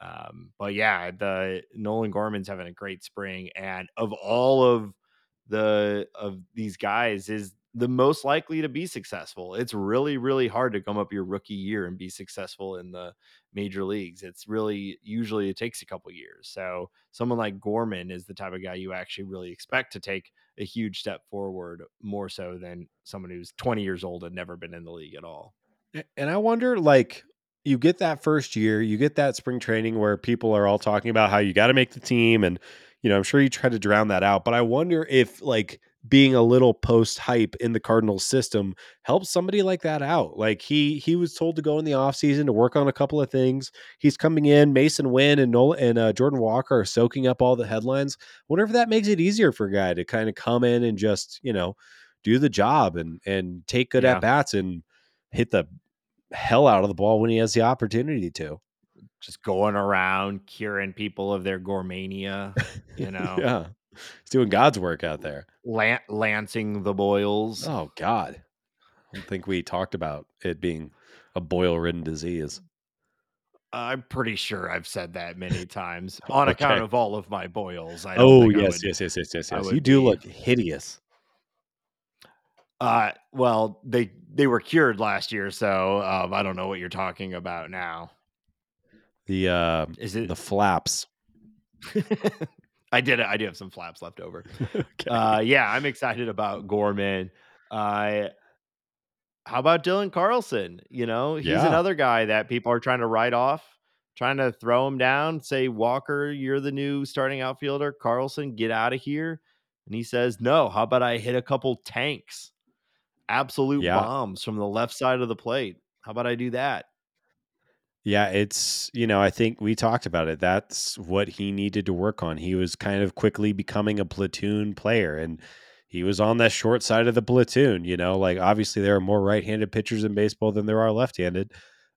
Um but yeah, the Nolan Gorman's having a great spring and of all of the of these guys is the most likely to be successful. It's really really hard to come up your rookie year and be successful in the major leagues. It's really usually it takes a couple years. So someone like Gorman is the type of guy you actually really expect to take a huge step forward more so than someone who's 20 years old and never been in the league at all. And I wonder, like, you get that first year, you get that spring training where people are all talking about how you got to make the team. And, you know, I'm sure you try to drown that out. But I wonder if, like, being a little post hype in the Cardinals system helps somebody like that out. Like he he was told to go in the offseason to work on a couple of things. He's coming in, Masyn Winn and Nolan and uh, Jordan Walker are soaking up all the headlines. Wonder if that makes it easier for a guy to kind of come in and just, you know, do the job and and take good Yeah. at bats and hit the hell out of the ball when he has the opportunity to. Just going around curing people of their gourmania, you know. yeah. He's doing God's work out there. Lan- lancing the boils. Oh God. I don't think we talked about it being a boil ridden disease. I'm pretty sure I've said that many times on Okay. account of all of my boils. I don't Oh yes, would- yes, yes, yes, yes, yes. You do be- look hideous. Uh, well, they they were cured last year, so um, I don't know what you're talking about now. The uh Is it? the flaps. I did. I do have some flaps left over. okay. Uh, yeah, I'm excited about Gorman. Uh, how about Dylan Carlson? You know, he's Yeah. another guy that people are trying to write off, trying to throw him down. Say, Walker, you're the new starting outfielder. Carlson, get out of here. And he says, No. How about I hit a couple tanks, absolute Yeah. bombs from the left side of the plate? How about I do that? Yeah, it's you know, I think we talked about it. That's what he needed to work on. He was kind of quickly becoming a platoon player and he was on that short side of the platoon, you know, like obviously there are more right-handed pitchers in baseball than there are left-handed.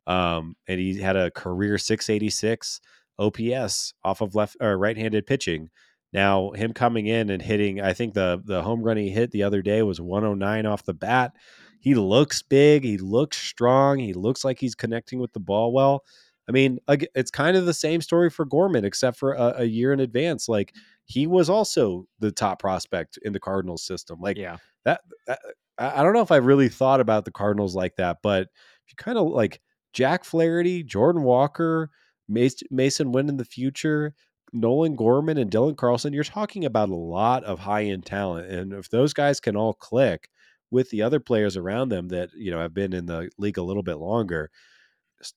Um, and he had a career 686 OPS off of left or right-handed pitching. Now, him coming in and hitting, I think the the home run he hit the other day was 109 off the bat. He looks big. He looks strong. He looks like he's connecting with the ball well. I mean, it's kind of the same story for Gorman, except for a, a year in advance. Like he was also the top prospect in the Cardinals system. Like yeah. that, that I I don't know if I really thought about the Cardinals like that, but if you kind of like Jack Flaherty, Jordan Walker, Masyn, Masyn Winn in the future, Nolan Gorman, and Dylan Carlson, you're talking about a lot of high end talent. And if those guys can all click with the other players around them that, you know, have been in the league a little bit longer,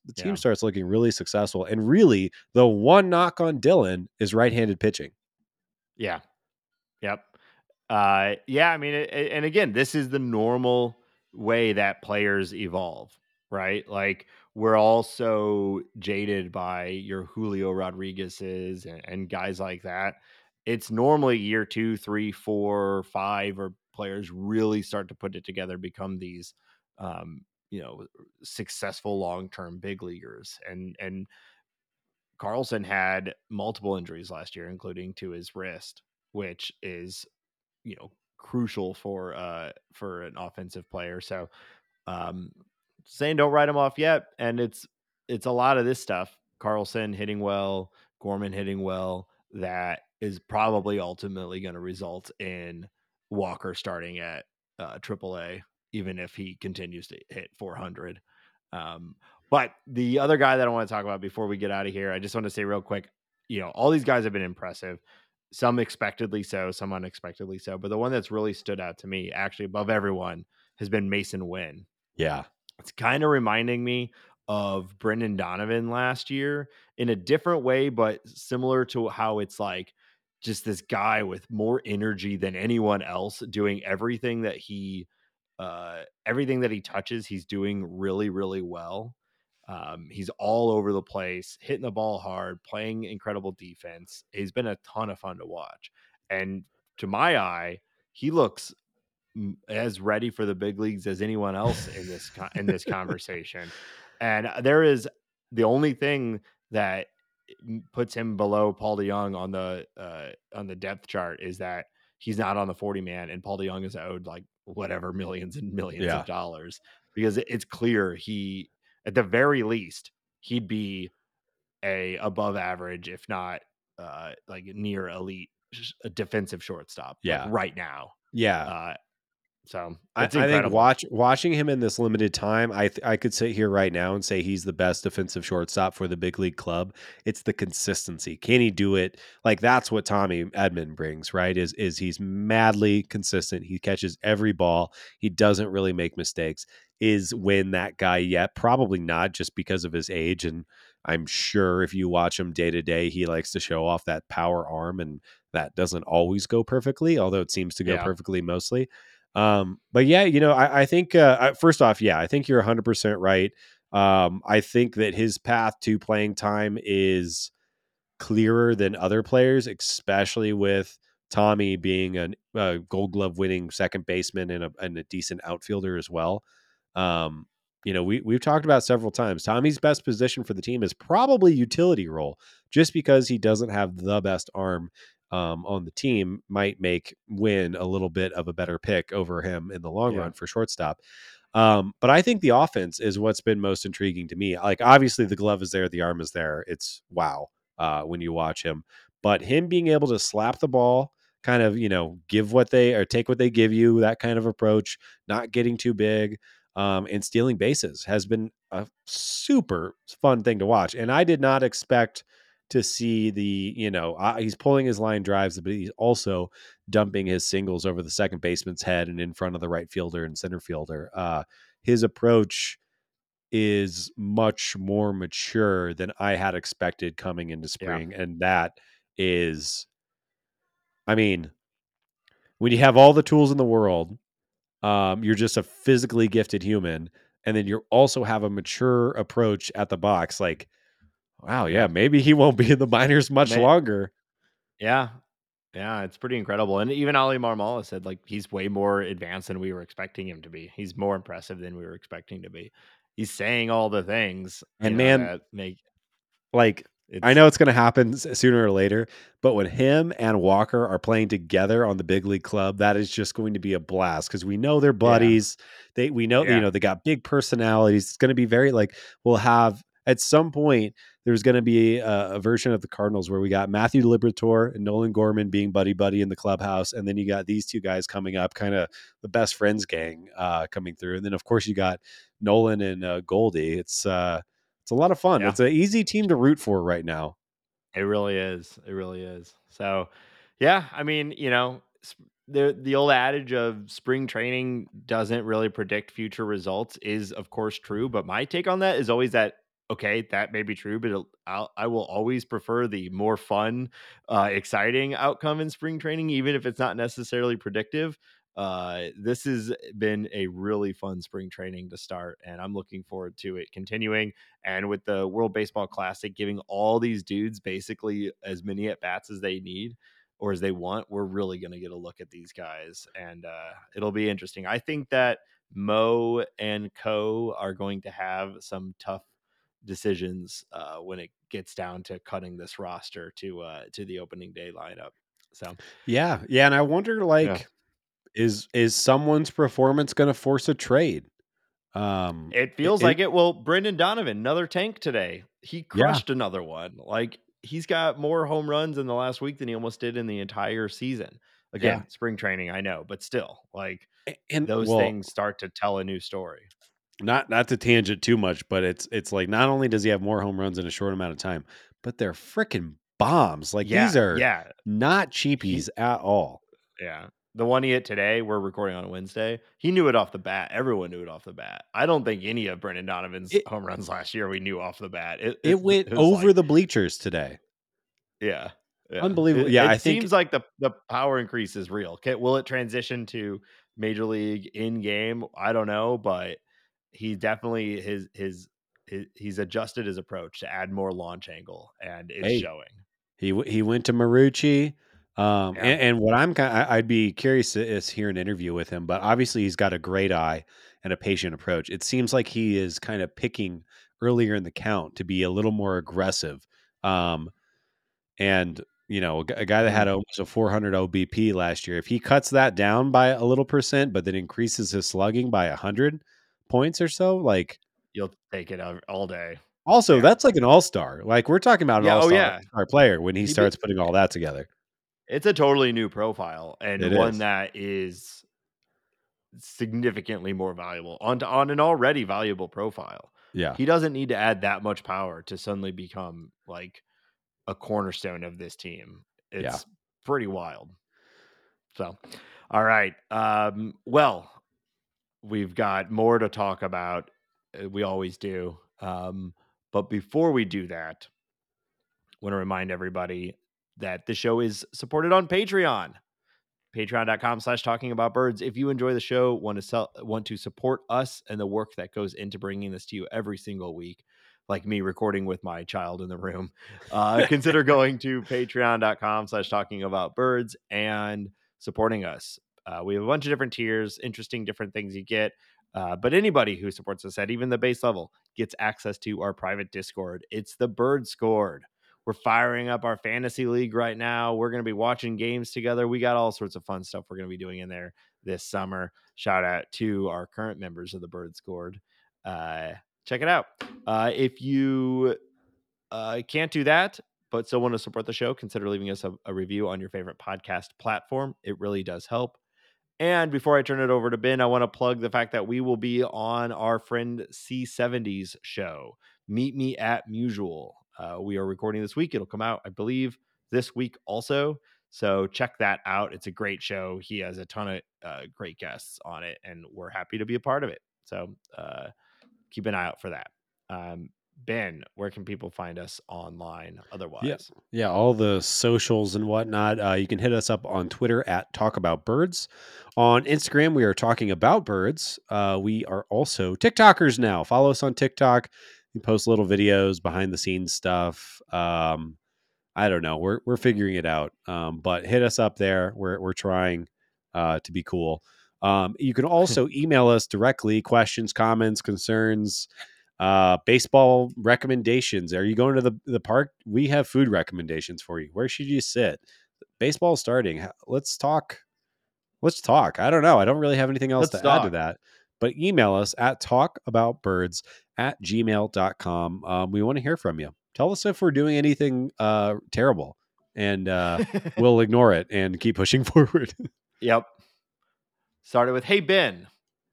the team Yeah. starts looking really successful. And really, the one knock on Dylan is right handed pitching. Yeah. Yep. Uh, yeah. I mean, it- and again, this is the normal way that players evolve, right? Like we're all so jaded by your Julio Rodriguez's and, and guys like that. It's normally year two, three, four, five, or players really start to put it together, become these, um, you know, successful long term big leaguers, and and Carlson had multiple injuries last year, including to his wrist, which is, you know, crucial for uh for an offensive player. So um saying don't write him off yet. And it's it's a lot of this stuff. Carlson hitting well, Gorman hitting well, that is probably ultimately going to result in Walker starting at uh AAA, even if he continues to hit 400. Um, but the other guy that I want to talk about before we get out of here, I just want to say real quick, you know, all these guys have been impressive. Some expectedly so, some unexpectedly so. But the one that's really stood out to me, actually above everyone, has been Masyn Winn. Yeah. It's kind of reminding me of Brendan Donovan last year in a different way, but similar to how it's like just this guy with more energy than anyone else doing everything that he uh everything that he touches he's doing really really well. Um he's all over the place hitting the ball hard playing incredible defense. He's been a ton of fun to watch. And to my eye he looks as ready for the big leagues as anyone else in this in this conversation. And uh, there is the only thing that puts him below Paul DeJong on the uh, on the depth chart is that he's not on the 40 man and Paul DeJong is owed like whatever millions and millions Yeah. of dollars because it's clear he at the very least he'd be a above average if not uh like near elite defensive shortstop like, Yeah. right now Yeah. uh so I, I think watch watching him in this limited time, I th- I could sit here right now and say he's the best defensive shortstop for the big league club. It's the consistency. Can he do it? Like that's what Tommy Edman brings, right? Is is he's madly consistent. He catches every ball. He doesn't really make mistakes. Is when that guy yet? Probably not, just because of his age. And I'm sure if you watch him day to day, he likes to show off that power arm, and that doesn't always go perfectly, although it seems to go Yeah. perfectly mostly. Um, but yeah, you know, I, I think uh, first off, yeah, I think you're 100 percent right. Um, I think that his path to playing time is clearer than other players, especially with Tommy being an- a Gold Glove winning second baseman and a, and a decent outfielder as well. Um, you know, we we've talked about several times. Tommy's best position for the team is probably utility role, just because he doesn't have the best arm um, on the team might make Winn a little bit of a better pick over him in the long Yeah. run for shortstop. Um, but I think the offense is what's been most intriguing to me. Like obviously the glove is there, the arm is there. It's wow uh, when you watch him. But him being able to slap the ball, kind of you know give what they or take what they give you, that kind of approach, not getting too big, um, and stealing bases has been a super fun thing to watch. And I did not expect to see the you know uh, he's pulling his line drives, but he's also dumping his singles over the second baseman's head and in front of the right fielder and center fielder. Uh, his approach is much more mature than I had expected coming into spring, yeah. and that is, I mean, when you have all the tools in the world, um, you're just a physically gifted human, and then you also have a mature approach at the box. Like, wow, yeah, maybe he won't be in the minors much longer. Yeah, yeah, it's pretty incredible. And even Oli Marmol said like he's way more advanced than we were expecting him to be. He's more impressive than we were expecting to be. He's saying all the things and man know, that make like it's, I know it's going to happen sooner or later, but when him and Walker are playing together on the big league club, that is just going to be a blast because we know they're buddies. Yeah. They we know yeah. you know they got big personalities. It's going to be very like we'll have at some point there's going to be a, a, version of the Cardinals where we got Matthew Liberatore and Nolan Gorman being buddy buddy in the clubhouse, and then you got these two guys coming up, kind of the best friends gang uh, coming through, and then of course you got Nolan and uh, Goldie. It's uh, it's a lot of fun. Yeah. It's an easy team to root for right now. It really is. It really is. So, yeah, I mean, you know, the the old adage of spring training doesn't really predict future results is of course true, but my take on that is always that okay, that may be true, but I will always prefer the more fun, uh, exciting outcome in spring training, even if it's not necessarily predictive. Uh, this has been a really fun spring training to start, and I'm looking forward to it continuing. And with the World Baseball Classic giving all these dudes basically as many at bats as they need or as they want, we're really going to get a look at these guys, and uh, it'll be interesting. I think that Mo and Co are going to have some tough decisions uh, when it gets down to cutting this roster to uh, to the opening day lineup. So yeah, yeah, and I wonder like yeah. Is is someone's performance going to force a trade? Um, it feels it, like it. Well, Brendan Donovan, another tank today. He crushed yeah. another one. Like he's got more home runs in the last week than he almost did in the entire season. Again, yeah. spring training, I know, but still, like and those well, things start to tell a new story not not to tangent too much, but it's it's like not only does he have more home runs in a short amount of time, but they're freaking bombs. Like yeah, these are yeah. not cheapies at all. Yeah. The one he hit today, we're recording on Wednesday. He knew it off the bat. Everyone knew it off the bat. I don't think any of Brendan Donovan's it, home runs last year we knew off the bat. It, it, it went over like, the bleachers today. Yeah. yeah. Unbelievable. yeah, it I think seems like the the power increase is real. Okay, will it transition to major league in game? I don't know, but he definitely his, his his he's adjusted his approach to add more launch angle, and it's hey, showing. He he went to Marucci. Um, yeah. and, and, what I'm kind, of, I'd be curious to is hear an interview with him, but obviously he's got a great eye and a patient approach. It seems like he is kind of picking earlier in the count to be a little more aggressive. Um, and you know, a, guy that had mm-hmm. almost a 400 OBP last year, if he cuts that down by a little percent, but then increases his slugging by a hundred, points or so, like you'll take it all day. Also, yeah. that's like an all star. Like we're talking about an yeah, all star oh, yeah. player when he, he starts did, putting all that together. It's a totally new profile and it one is. that is significantly more valuable on on an already valuable profile. Yeah, he doesn't need to add that much power to suddenly become like a cornerstone of this team. It's yeah. pretty wild. So, all right. Um, well, we've got more to talk about. Uh, we always do. Um, but before we do that, I want to remind everybody that the show is supported on Patreon. Patreon.com slash talking about birds. If you enjoy the show, want to sell, want to support us and the work that goes into bringing this to you every single week, like me recording with my child in the room, uh, consider going to patreon.com slash talking about birds and supporting us. Uh, we have a bunch of different tiers, interesting different things you get. Uh, but anybody who supports us at even the base level gets access to our private Discord. It's the Bird Scored. We're firing up our fantasy league right now. We're going to be watching games together. We got all sorts of fun stuff we're going to be doing in there this summer. Shout out to our current members of the Bird Scored. Uh, check it out. Uh, if you uh, can't do that, but still want to support the show, consider leaving us a, a review on your favorite podcast platform. It really does help. And before I turn it over to Ben, I want to plug the fact that we will be on our friend C70's show. Meet me at Musial. Uh, we are recording this week. It'll come out, I believe, this week also. So check that out. It's a great show. He has a ton of uh, great guests on it, and we're happy to be a part of it. So uh, keep an eye out for that. Um, Ben, where can people find us online otherwise? Yeah, yeah, all the socials and whatnot. Uh, you can hit us up on Twitter at Talk About Birds. On Instagram, we are talking about birds. Uh, we are also TikTokers now. Follow us on TikTok. Post little videos, behind the scenes stuff. Um, I don't know. We're we're figuring it out. Um, but hit us up there. We're we're trying uh, to be cool. Um, you can also email us directly questions, comments, concerns, uh, baseball recommendations. Are you going to the, the park? We have food recommendations for you. Where should you sit? Baseball starting. Let's talk. Let's talk. I don't know. I don't really have anything else Let's to add to that. But email us at talkaboutbirds at gmail.com. Um, we want to hear from you. Tell us if we're doing anything uh, terrible and uh, we'll ignore it and keep pushing forward. Yep. Started with, "Hey Ben,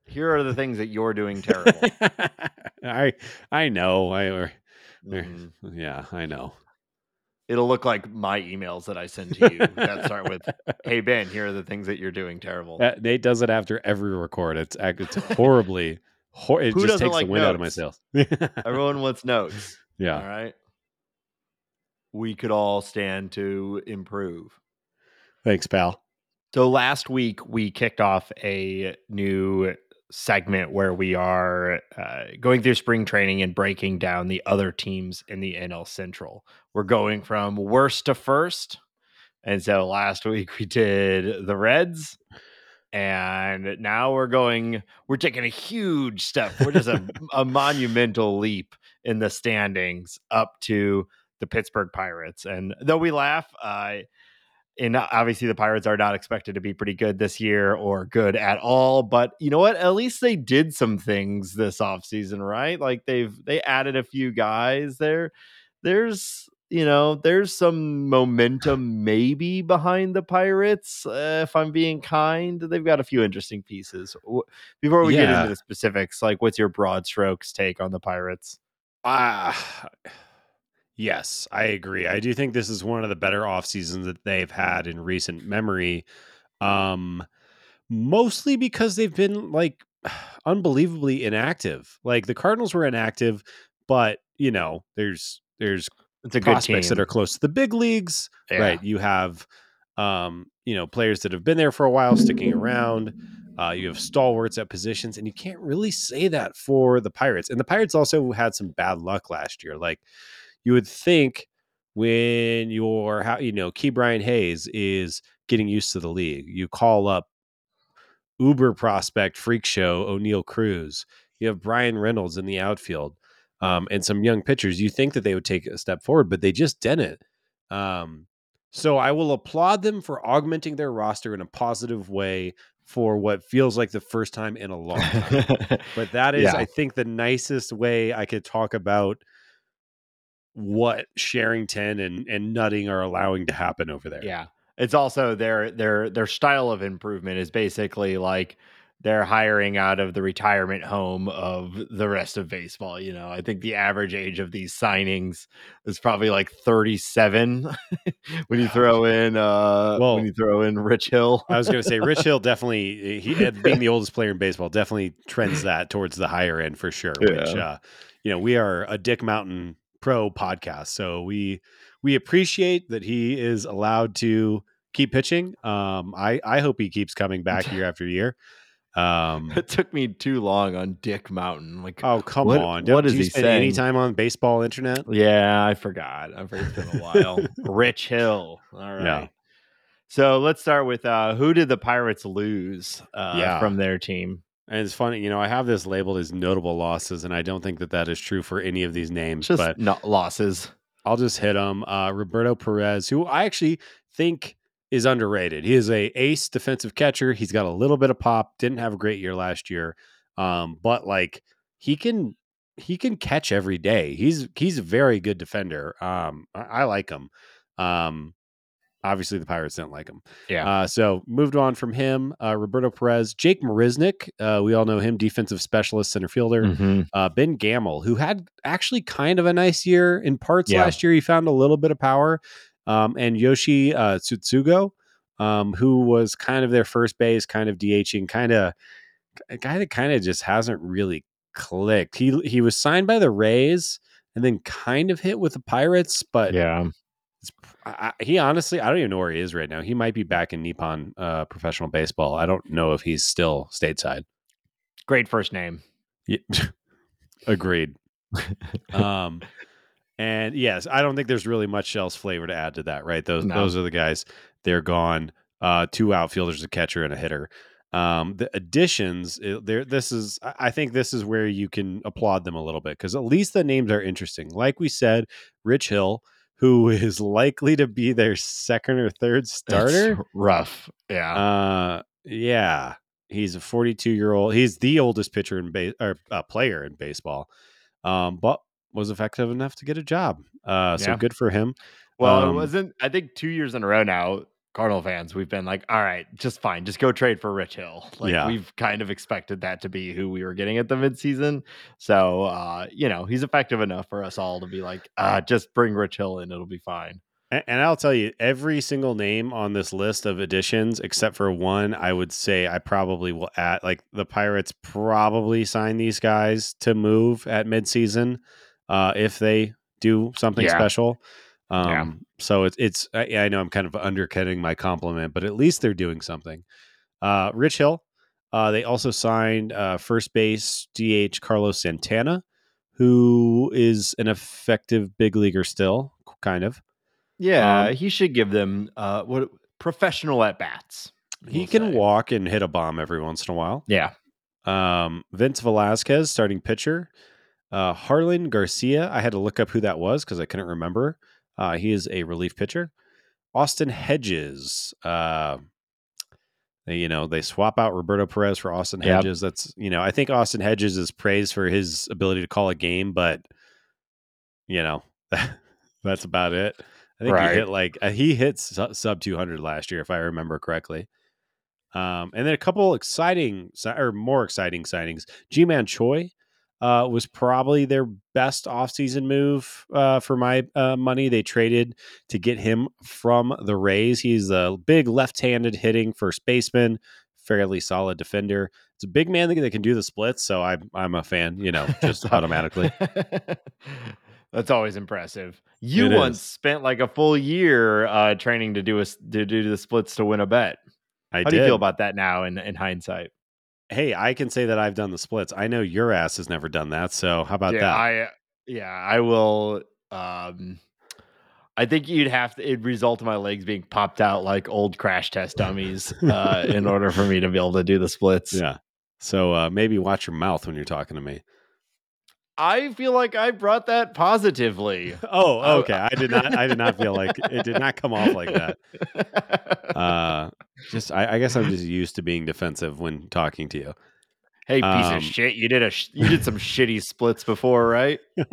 here are the things that you're doing terrible." I I know. I Mhm. yeah, I know. It'll look like my emails that I send to you that start with, "Hey Ben, here are the things that you're doing terrible." Uh, Nate does it after every record. It's it's horribly. Hor- it Who just takes like the wind out of my sails. Everyone wants notes. yeah. All right. We could all stand to improve. Thanks, pal. So last week we kicked off a new segment where we are uh, going through spring training and breaking down the other teams in the NL Central. We're going from worst to first. And so last week we did the Reds. And now we're going, we're taking a huge step. We're just a, a monumental leap in the standings up to the Pittsburgh Pirates. And though we laugh, uh, and obviously the Pirates are not expected to be pretty good this year or good at all. But you know what? At least they did some things this offseason, right? Like they've they added a few guys there. There's you know, there's some momentum maybe behind the Pirates. Uh, if I'm being kind, they've got a few interesting pieces. Before we get into the specifics, like what's your broad strokes take on the Pirates? Ah, yes, I agree. I do think this is one of the better off seasons that they've had in recent memory. Um, mostly because they've been like unbelievably inactive. Like the Cardinals were inactive, but you know, there's there's It's a good team. prospects that are close to the big leagues. Yeah. Right. You have um, you know, players that have been there for a while sticking around. Uh, you have stalwarts at positions, and you can't really say that for the Pirates. And the Pirates also had some bad luck last year. Like you would think when your how you know Ke'Bryan Hayes is getting used to the league, you call up Uber prospect freak show Oneil Cruz. You have Bryan Reynolds in the outfield, um, and some young pitchers. You think that they would take a step forward, but they just didn't. Um, so I will applaud them for augmenting their roster in a positive way for what feels like the first time in a long time. But that is, Yeah. I think, the nicest way I could talk about what Cherington and and Nutting are allowing to happen over there. Yeah. It's also their their their style of improvement is basically like they're hiring out of the retirement home of the rest of baseball. You know, I think the average age of these signings is probably like 37 when you throw in uh Well- when you throw in Rich Hill. I was going to say Rich Hill definitely he uh, being the oldest player in baseball definitely trends that towards the higher end for sure. Which Yeah. uh, you know we are a Dick Mountain Pro podcast, so we we appreciate that he is allowed to keep pitching. Um, I I hope he keeps coming back year after year. Um, it took me too long on Dick Mountain. Like oh come What- on! what is he spend any time on baseball internet? Yeah, I forgot. I forgot it's been a while. Rich Hill. All right. Yeah. So let's start with uh who did the Pirates lose uh Yeah. from their team? And it's funny, you know, I have this labeled as notable losses, and I don't think that that is true for any of these names. Just but not losses. I'll just hit them. Uh, Roberto Perez, who I actually think is underrated. He is a ace defensive catcher. He's got a little bit of pop. Didn't have a great year last year, um, but like he can he can catch every day. He's he's a very good defender. Um, I, I like him. Um, obviously the Pirates didn't like him. Yeah. Uh, so moved on from him. Uh, Roberto Perez, Jake Marisnick. Uh, we all know him, defensive specialist center fielder. Mhm. Uh, ben Gamel, who had actually kind of a nice year in parts Yeah. last year. He found a little bit of power. Um, and Yoshi uh, Tsutsugo, um, who was kind of their first base, kind of DHing, kind of a guy that kind of just hasn't really clicked. He he was signed by the Rays and then kind of hit with the Pirates, but Yeah. I, I- he honestly, I don't even know where he is right now. He might be back in Nippon uh, professional baseball. I don't know if he's still stateside. Great first name. Yeah. Agreed. um, and yes, I don't think there's really much else flavor to add to that. Right? Those No. those are the guys. They're gone. Uh, two outfielders, a catcher, and a hitter. Um, the additions, there. This is, I think, this is where you can applaud them a little bit because at least the names are interesting. Like we said, Rich Hill, who is likely to be their second or third starter. It's rough. Yeah. Uh, yeah, he's a 42 year old. He's the oldest pitcher in base or uh, player in baseball, um, but was effective enough to get a job. Uh, so Yeah. good for him. well, um, it wasn't. I think two years in a row now. Cardinal fans, we've been like, all right, just fine, just go trade for Rich Hill. Like Yeah. we've kind of expected that to be who we were getting at the midseason. So uh, you know, he's effective enough for us all to be like, uh, just bring Rich Hill in, it'll be fine. And, and I'll tell you, every single name on this list of additions, except for one, I would say I probably will add. Like the Pirates probably sign these guys to move at midseason uh, if they do something Yeah. special. Yeah. So it's it's I, I know I'm kind of undercutting my compliment, but at least they're doing something. Uh, Rich Hill, uh, they also signed uh, first base DH Carlos Santana, who is an effective big leaguer still, kind of. Yeah, Um, he should give them uh, what professional at bats. He can walk and hit a bomb every once in a while. Yeah. Um, Vince Velasquez, starting pitcher. Uh, Jarlin Garcia. I had to look up who that was because I couldn't remember. Uh, he is a relief pitcher. Austin Hedges. Uh, you know, they swap out Roberto Perez for Austin Yep. Hedges. That's you know, I think Austin Hedges is praised for his ability to call a game, but you know, that's about it. I think Right. he hit like uh, he hit sub 200 last year, if I remember correctly. Um, and then a couple exciting or more exciting signings. Ji-Man Choi uh, was probably their best offseason move uh, for my uh, money. They traded to get him from the Rays. He's a big left handed hitting first baseman, fairly solid defender. It's a big man that can do the splits. So I'm, I'm a fan, you know, just automatically. That's always impressive. You It once is. spent like a full year uh, training to do a to do the splits to win a bet. I How did. do you feel about that now in, in hindsight? Hey, I can say that I've done the splits. I know your ass has never done that. So how about yeah, that? I yeah, I will. Um, I think you'd have to. It'd result in my legs being popped out like old crash test dummies uh, in order for me to be able to do the splits. yeah. So uh, maybe watch your mouth when you're talking to me. I feel like I brought that positively. Oh, okay. I did not. I did not feel like it did not come off like that. Uh, just, I, I guess I'm just used to being defensive when talking to you. hey, piece um, of shit! You did a sh- you did some shitty splits before, right?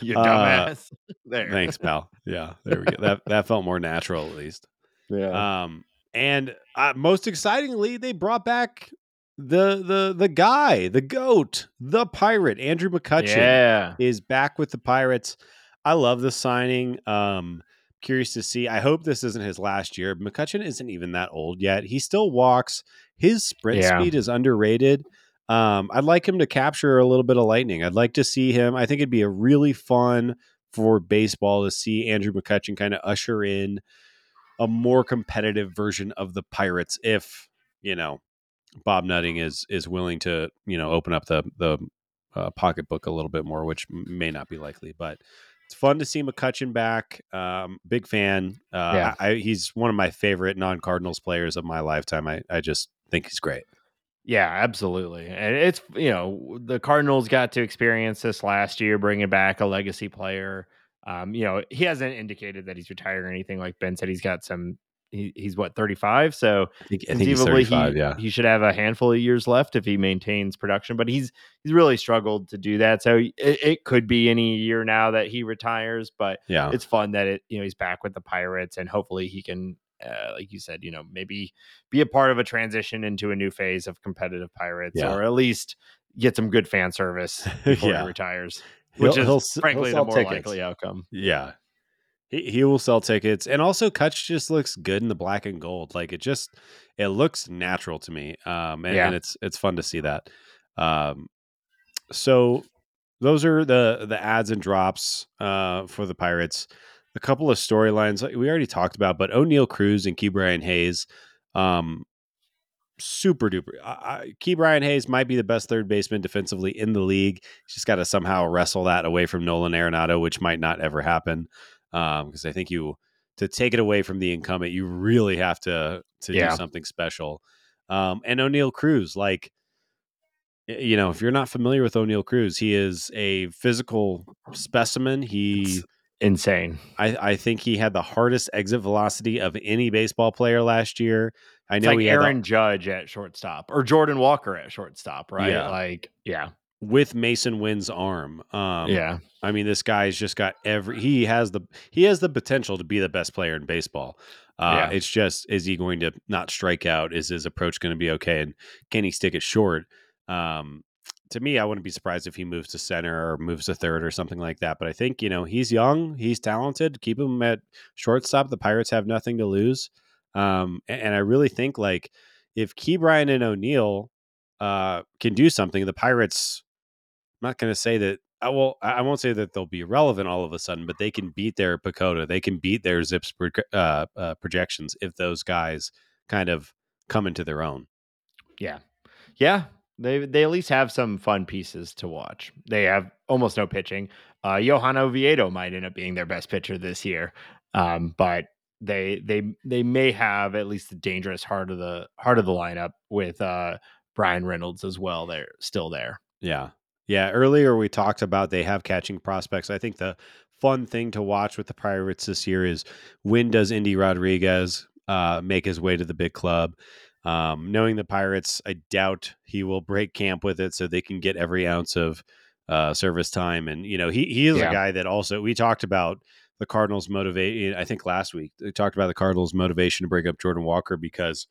You Uh, dumbass. there. Thanks, pal. Yeah, there we go. That that felt more natural, at least. Yeah. Um, and uh, most excitingly, they brought back the the the guy, the goat, the pirate, Andrew McCutchen. yeah. is back with the Pirates. I love the signing. Um, curious to see. I hope this isn't his last year. McCutchen isn't even that old yet. He still walks. His sprint Yeah. speed is underrated. Um, I'd like him to capture a little bit of lightning. I'd like to see him. I think it'd be a really fun for baseball to see Andrew McCutchen kind of usher in a more competitive version of the Pirates if, you know, Bob Nutting is is willing to, you know, open up the the uh, pocketbook a little bit more, which may not be likely, but it's fun to see McCutchen back. Um, big fan. Uh, Yeah. I, he's one of my favorite non Cardinals players of my lifetime. I, I just think he's great. Yeah, absolutely. And it's, you know, the Cardinals got to experience this last year, bringing back a legacy player. Um, you know, he hasn't indicated that he's retired or anything. Like Ben said, he's got some. He, he's what thirty five, so I think, I think conceivably he yeah. he should have a handful of years left if he maintains production. But he's he's really struggled to do that. So it, it could be any year now that he retires. But yeah, it's fun that it you know he's back with the Pirates, and hopefully he can uh, like you said, you know, maybe be a part of a transition into a new phase of competitive pirates, yeah. or at least get some good fan service before yeah. he retires, which he'll, is he'll, frankly he'll the more tickets. likely outcome. Yeah, he he will sell tickets, and also Kutch just looks good in the black and gold. Like it just it looks natural to me, um, and, yeah. and it's it's fun to see that. Um, so those are the the ads and drops uh, for the Pirates a couple of storylines we already talked about, but Oneil Cruz and Ke'Bryan Hayes, um, super duper. I, Brian Hayes might be the best third baseman defensively in the league. He's just got to somehow wrestle that away from Nolan Arenado, which might not ever happen. Because um, I think you to take it away from the incumbent, you really have to to yeah. do something special. Um, and Oneil Cruz, like you know, if you're not familiar with Oneil Cruz, he is a physical specimen. He insane. I, I think he had the hardest exit velocity of any baseball player last year. I it's know like Aaron the, Judge at shortstop or Jordan Walker at shortstop, right? Yeah. Like, yeah. With Masyn Winn's arm. Um, yeah. I mean, this guy's just got every he has the he has the potential to be the best player in baseball. Uh, yeah. It's just is he going to not strike out? Is his approach going to be okay? And can he stick it short? Um, to me, I wouldn't be surprised if he moves to center or moves to third or something like that. But I think, you know, he's young, he's talented. Keep him at shortstop. The Pirates have nothing to lose. Um, and, and, I really think like if Ke'Bryan and Oneil uh, can do something, the Pirates, I'm not going to say that. I will. I won't say that they'll be relevant all of a sudden, but they can beat their PECOTA. They can beat their ZiPS pro- uh, uh, projections if those guys kind of come into their own. Yeah, yeah, they they at least have some fun pieces to watch. They have almost no pitching. Uh, Johan Oviedo might end up being their best pitcher this year, um, but they they they may have at least the dangerous heart of the heart of the lineup with uh, Bryan Reynolds as well. They're still there. Yeah, yeah. Earlier we talked about they have catching prospects. I think the fun thing to watch with the Pirates this year is when does Endy Rodriguez uh, make his way to the big club? Um, knowing the Pirates, I doubt he will break camp with it so they can get every ounce of uh, service time. And, you know, he, he is yeah. a guy that also, we talked about the Cardinals' motivate. I think last week, we talked about the Cardinals' motivation to bring up Jordan Walker because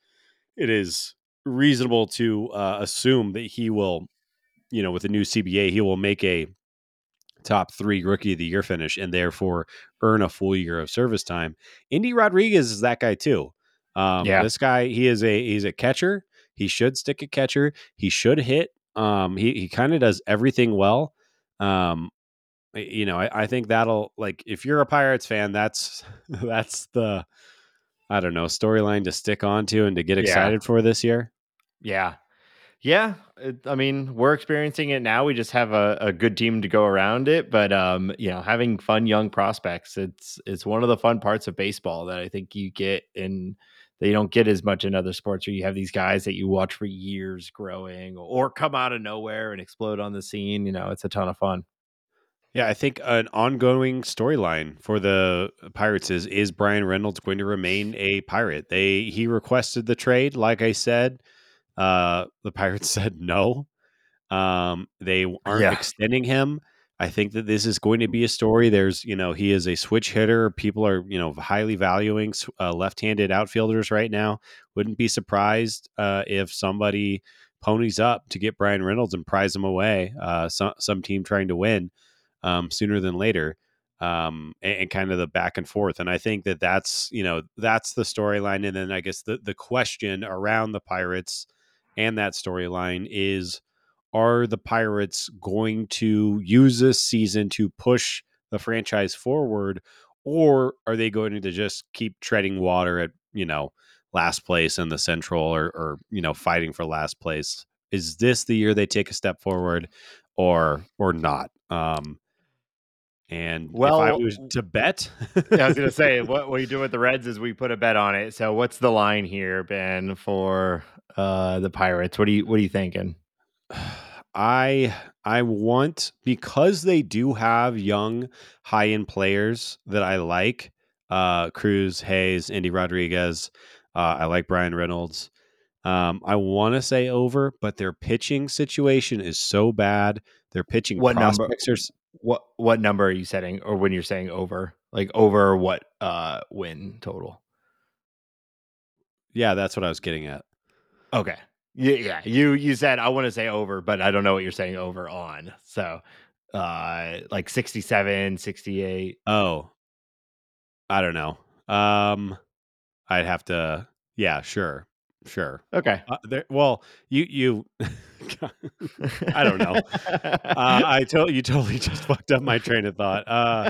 it is reasonable to uh, assume that he will, you know, with the new CBA, he will make a top three rookie of the year finish and therefore earn a full year of service time. Endy Rodriguez is that guy too. Um, yeah. This guy, he is a he's a catcher. He should stick a catcher. He should hit. Um, he he kind of does everything well. Um, you know, I, I think that'll like if you're a Pirates fan, that's that's the I don't know storyline to stick onto and to get excited yeah. for this year. Yeah, yeah. It, I mean, we're experiencing it now. We just have a, a good team to go around it. But um, you know, having fun young prospects, it's it's one of the fun parts of baseball that I think you get in that you don't get as much in other sports where you have these guys that you watch for years growing or come out of nowhere and explode on the scene. You know, it's a ton of fun. Yeah, I think an ongoing storyline for the Pirates is is Bryan Reynolds going to remain a pirate? They he requested the trade, like I said. Uh, the Pirates said no. Um, they aren't yeah. extending him. I think that this is going to be a story. There's, you know, he is a switch hitter. People are, you know, highly valuing uh, left-handed outfielders right now. Wouldn't be surprised uh, if somebody ponies up to get Bryan Reynolds and prize him away. Uh, some some team trying to win um, sooner than later, um, and, and, kind of the back and forth. And I think that that's, you know, that's the storyline. And then I guess the the question around the Pirates and that storyline is are the Pirates going to use this season to push the franchise forward, or are they going to just keep treading water at you know last place in the Central, or, or you know fighting for last place? Is this the year they take a step forward, or or not? Um, and well, if I was to bet, yeah, I was going to say what we do with the Reds is we put a bet on it. So what's the line here, Ben, for uh, the Pirates. What are you What are you thinking? I I want because they do have young high end players that I like. Uh, Cruz, Hayes, Endy Rodriguez. Uh, I like Bryan Reynolds. Um, I want to say over, but their pitching situation is so bad. Their pitching What number? are What What number are you setting, or when you're saying over, like over what uh win total? yeah, that's what I was getting at. Okay. Yeah, yeah. You you said I want to say over, but I don't know what you're saying over on. So, uh, like 67, 68. Oh, I don't know. Um, I'd have to. Yeah, sure, sure. Okay. Uh, there, well, you you. I don't know. Uh, I told you totally just fucked up my train of thought. Uh,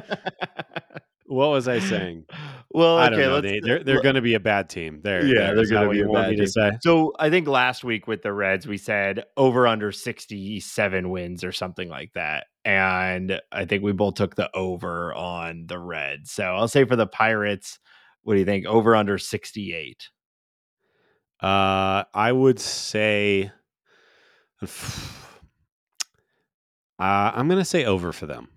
what was I saying? well, I don't okay. know. They, they're they're going to be a bad team. They're, Yeah, they're gonna be you a bad me to team. say. So I think last week with the Reds, we said over under 67 wins or something like that. And I think we both took the over on the Reds. So I'll say for the Pirates, what do you think? Over under 68. Uh, I would say. Uh, I'm going to say over for them.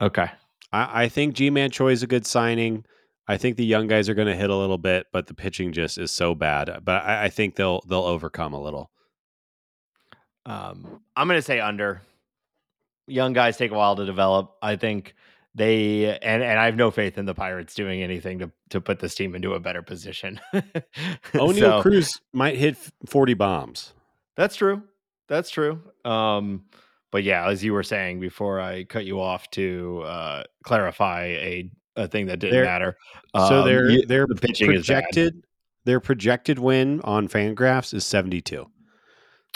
Okay. I, I think Ji-Man Choi is a good signing. I think the young guys are going to hit a little bit, but the pitching just is so bad. But I, I think they'll they'll overcome a little. Um, I'm going to say under. Young guys take a while to develop. I think they and and I have no faith in the Pirates doing anything to to put this team into a better position. Oneil So- Cruz might hit 40 bombs. That's true. That's true. Um, but yeah, as you were saying before, I cut you off to uh, clarify a, a thing that didn't They're- matter. so Um, their you- their the pitching is bad. projected their projected win on Fangraphs is 72.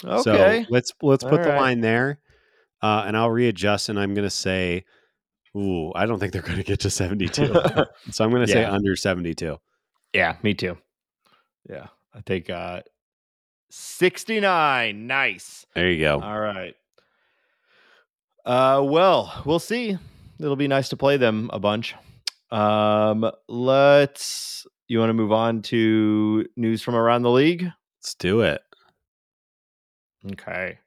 Okay. So let's let's put All the right. line there, uh, and I'll readjust. And I'm going to say, ooh, I don't think they're going to get to 72. so I'm going to say under 72. yeah, me too. Yeah, I think uh, sixty nine. Nice. There you go. All right. Uh, well, we'll see. It'll be nice to play them a bunch. Um, let's. You want to move on to news from around the league? Let's do it. Okay.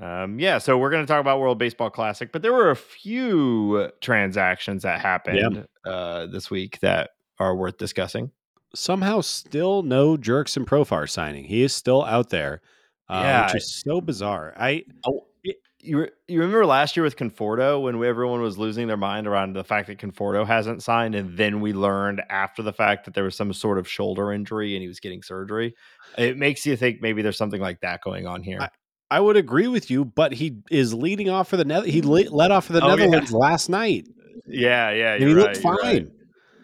Um, yeah, so we're going to talk about World Baseball Classic, but there were a few transactions that happened uh, this week that are worth discussing. Somehow, still no Jurickson Profar signing. He is still out there, uh, Yeah. which is so bizarre. I You re- you remember last year with Conforto when everyone was losing their mind around the fact that Conforto hasn't signed, and then we learned after the fact that there was some sort of shoulder injury and he was getting surgery. It makes you think maybe there's something like that going on here. I would agree with you, but he is leading off for the Nether. He le- led off for the Oh, yeah. Netherlands last night, yeah, yeah, and he you're looked right, you're right. fine.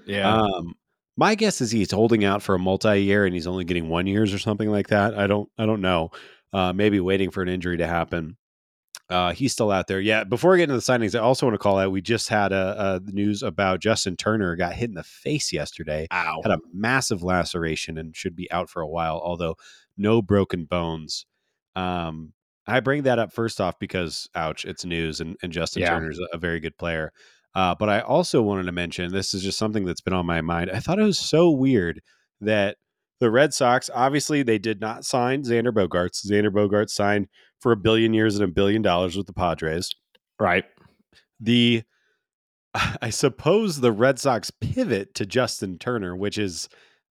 Yeah, Um, my guess is he's holding out for a multi-year, and he's only getting one years or something like that. I don't, I don't know. Uh, maybe waiting for an injury to happen. Uh, he's still out there. Yeah. Before we get into the signings, I also want to call out. We just had a, a news about Justin Turner got hit in the face yesterday. ow. Had a massive laceration and should be out for a while. Although no broken bones. Um, I bring that up first off because, ouch, it's news, and, and Justin Yeah. Turner's a, a very good player. Uh, but I also wanted to mention this is just something that's been on my mind. I thought it was so weird that the Red Sox, obviously, they did not sign Xander Bogaerts. Xander Bogaerts signed for a billion years and a billion dollars with the Padres. Right. The, I suppose, the Red Sox pivot to Justin Turner, which is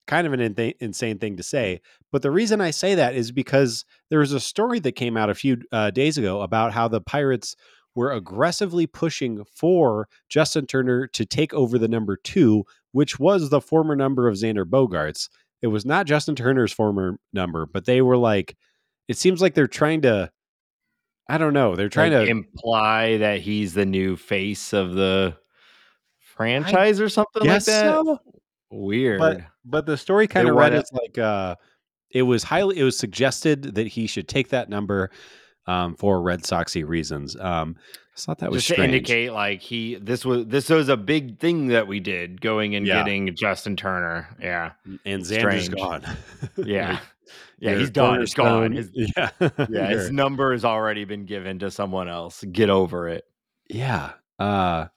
kind of an in- insane thing to say. But the reason I say that is because there was a story that came out a few uh, days ago about how the Pirates were aggressively pushing for Justin Turner to take over the number two, which was the former number of Xander Bogaerts. It was not Justin Turner's former number, but they were like, it seems like they're trying to, I don't know, they're trying like to imply that he's the new face of the franchise or something like that. so. Weird. But but the story kind of read as like uh it was highly it was suggested that he should take that number um for Red Soxy reasons. Um I thought that was just to indicate like he this was this was a big thing that we did going and Yeah. getting Justin Turner. Yeah. and Xander's strange. gone. Yeah. Yeah, he's done. He's gone. His, yeah. yeah, his number has already been given to someone else. Get over it. yeah. Uh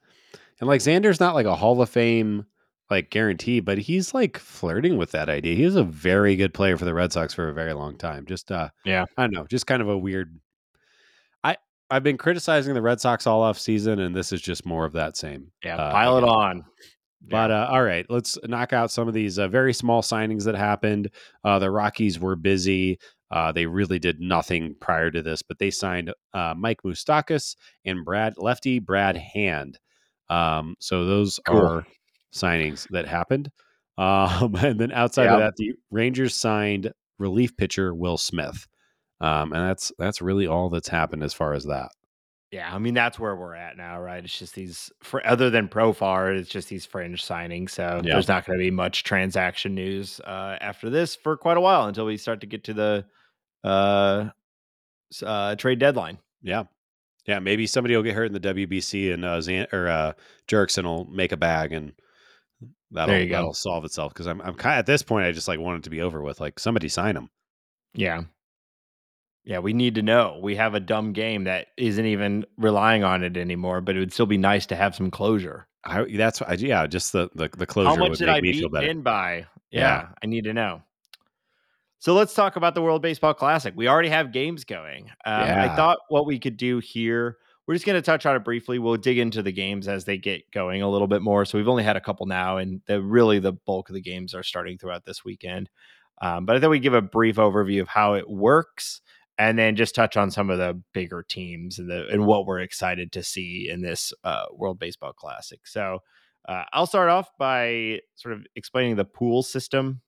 and like Xander's not like a Hall of Fame like guarantee, but he's like flirting with that idea. He was a very good player for the Red Sox for a very long time. Just uh Yeah. I don't know, just kind of a weird I I've been criticizing the Red Sox all off season and this is just more of that same. Yeah, uh, pile it on. But uh, all right, let's knock out some of these uh, very small signings that happened. Uh, the Rockies were busy. Uh, they really did nothing prior to this, but they signed uh, Mike Moustakas and Brad Lefty Brad Hand. Um, so those Cool. are signings that happened. Um, and then outside Yep. of that, the Rangers signed relief pitcher Will Smith. Um, and that's that's really all that's happened as far as that. Yeah, I mean that's where we're at now, right? It's just these for other than Profar, it's just these fringe signings. So Yeah. there's not going to be much transaction news uh, after this for quite a while until we start to get to the uh, uh, trade deadline. Yeah. Yeah, maybe somebody will get hurt in the WBC and uh, Zan- or uh, Jurickson will make a bag and that'll There you go. that'll solve itself. Because I'm I'm kind of, at this point, I just like want it to be over with. Like somebody sign him. Yeah. Yeah, we need to know. We have a dumb game that isn't even relying on it anymore, but it would still be nice to have some closure. I that's I, yeah, just the the, the closure How much would did make I me beat in by? Yeah, Yeah. I need to know. So let's talk about the World Baseball Classic. We already have games going. Um, I thought what we could do here, we're just going to touch on it briefly. We'll dig into the games as they get going a little bit more. So we've only had a couple now, and the really the bulk of the games are starting throughout this weekend. Um, but I thought we'd give a brief overview of how it works, and then just touch on some of the bigger teams and the and what we're excited to see in this uh, World Baseball Classic. So uh, I'll start off by sort of explaining the pool system.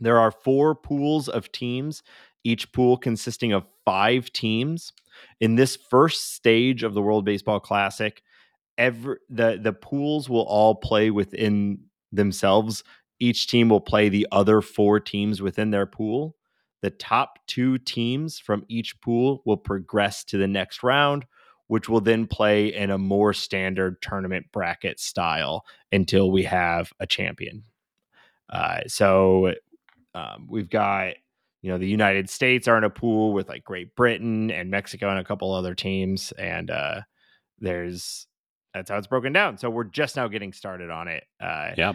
There are four pools of teams, each pool consisting of five teams. In this first stage of the World Baseball Classic, every the the pools will all play within themselves. Each team will play the other four teams within their pool. The top two teams from each pool will progress to the next round, which will then play in a more standard tournament bracket style until we have a champion. Uh, so um, we've got you know the United States are in a pool with like Great Britain and Mexico and a couple other teams, and uh, there's that's how it's broken down. So we're just now getting started on it. Uh, Yeah.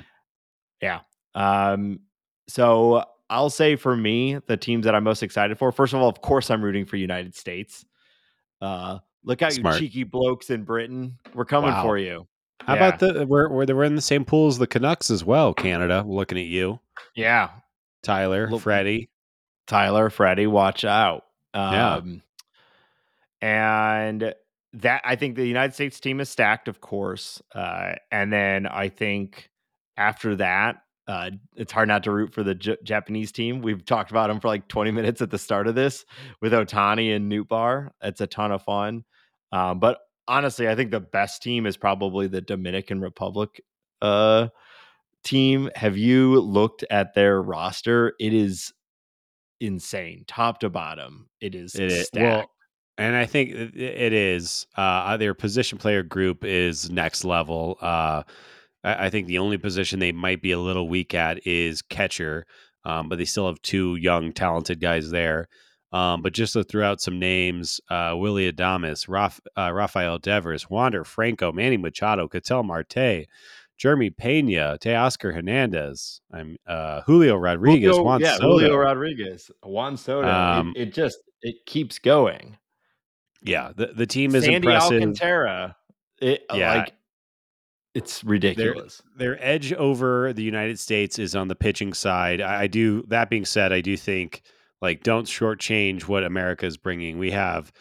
yeah. Um, so I'll say for me, the teams that I'm most excited for. First of all, of course, I'm rooting for United States. Uh, look out, Smart. you cheeky blokes in Britain. We're coming Wow. for you. How Yeah. about the we're we're we're in the same pool as the Canucks as well, Canada. Looking at you. Yeah, Tyler, Look- Freddie. Tyler, Freddie, watch out. Yeah. Um, and that I think the United States team is stacked, of course. Uh, and then I think after that, uh, it's hard not to root for the J- Japanese team. We've talked about them for like 20 minutes at the start of this with Ohtani and Nootbaar. It's a ton of fun. Um, but honestly, I think the best team is probably the Dominican Republic uh, team. Have you looked at their roster? It is insane, top to bottom. It is It is stacked. well, and I think it, it is. Uh, their position player group is next level. Uh, I, I think the only position they might be a little weak at is catcher, um, but they still have two young, talented guys there. Um, but just to throw out some names: uh, Willy Adames, Raf, uh, Rafael Devers, Wander Franco, Manny Machado, Ketel Marte. Jeremy Pena, Teoscar Hernandez, I'm uh, Julio Rodriguez, Julio- Juan yeah, Soto. Julio Rodriguez, Juan Soto. It- Um, it, just it keeps going. yeah, the, the team is Sandy impressive. Alcantara. It Yeah. like it's ridiculous. their edge over the United States is on the pitching side. I, I do. That being said, I do think like don't shortchange what America is bringing. We have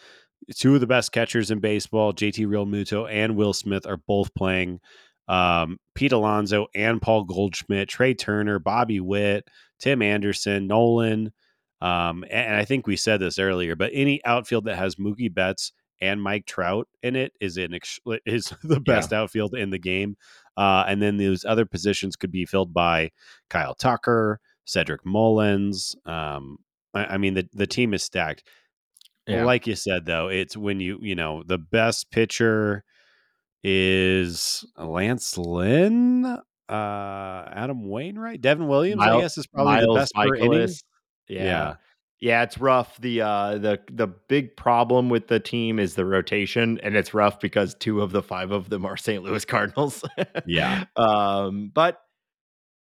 two of the best catchers in baseball. JT Realmuto and Will Smith are both playing. Um, Pete Alonso and Paul Goldschmidt, Trea Turner, Bobby Witt, Tim Anderson, Nolan. Um, and, and I think we said this earlier, but any outfield that has Mookie Betts and Mike Trout in it is an ex- is the best outfield in the game. Uh, and then those other positions could be filled by Kyle Tucker, Cedric Mullins. Um, I, I mean, the, the team is stacked. Yeah. Like you said, though, it's when you, you know, the best pitcher is Lance Lynn, uh, Adam Wainwright, Devin Williams, I guess, is probably the Miles best per inning. Mikolas. Yeah. Yeah. Yeah. it's rough. The uh the the big problem with the team is the rotation, and it's rough because two of the five of them are St. Louis Cardinals. Yeah. Um, but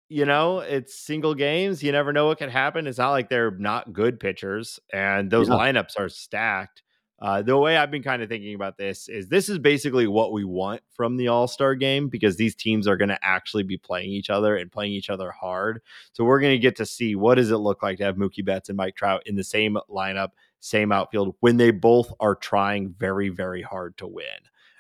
you know, it's single games. You never know what could happen. It's not like they're not good pitchers, and those Yeah. lineups are stacked. Uh, the way I've been kind of thinking about this is this is basically what we want from the All Star game because these teams are going to actually be playing each other and playing each other hard. So we're going to get to see what does it look like to have Mookie Betts and Mike Trout in the same lineup, same outfield when they both are trying very, very hard to win.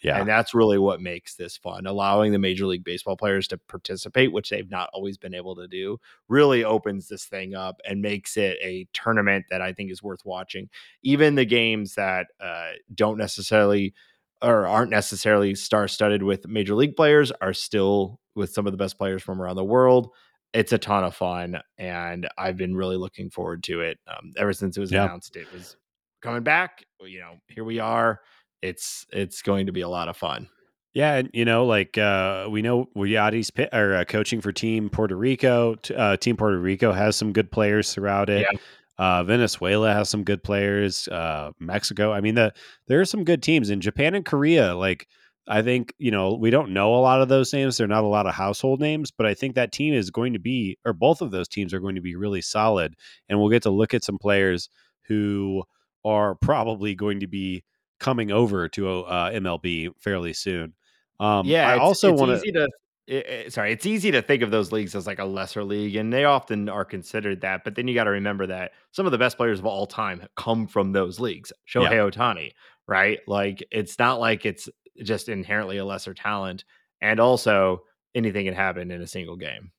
Yeah. And that's really what makes this fun. Allowing the Major League Baseball players to participate, which they've not always been able to do, really opens this thing up and makes it a tournament that I think is worth watching. Even the games that uh, don't necessarily or aren't necessarily star studded with Major League players are still with some of the best players from around the world. It's a ton of fun, and I've been really looking forward to it um, ever since it was Yeah. announced. It was coming back. You know, here we are it's it's going to be a lot of fun. Yeah, and you know, like uh, we know Yadi's pi- or uh, coaching for Team Puerto Rico. Uh, Team Puerto Rico has some good players throughout it. Yeah. Uh, Venezuela has some good players. Uh, Mexico, I mean, the there are some good teams in Japan and Korea. Like, I think you know we don't know a lot of those names. They're not a lot of household names, but I think that team is going to be, or both of those teams are going to be really solid, and we'll get to look at some players who are probably going to be coming over to uh, MLB fairly soon. Um, yeah, I also want to. it- it- sorry, it's easy to think of those leagues as like a lesser league, and they often are considered that. But then you got to remember that some of the best players of all time come from those leagues. Shohei Ohtani, right? Like it's not like it's just inherently a lesser talent, and also anything can happen in a single game.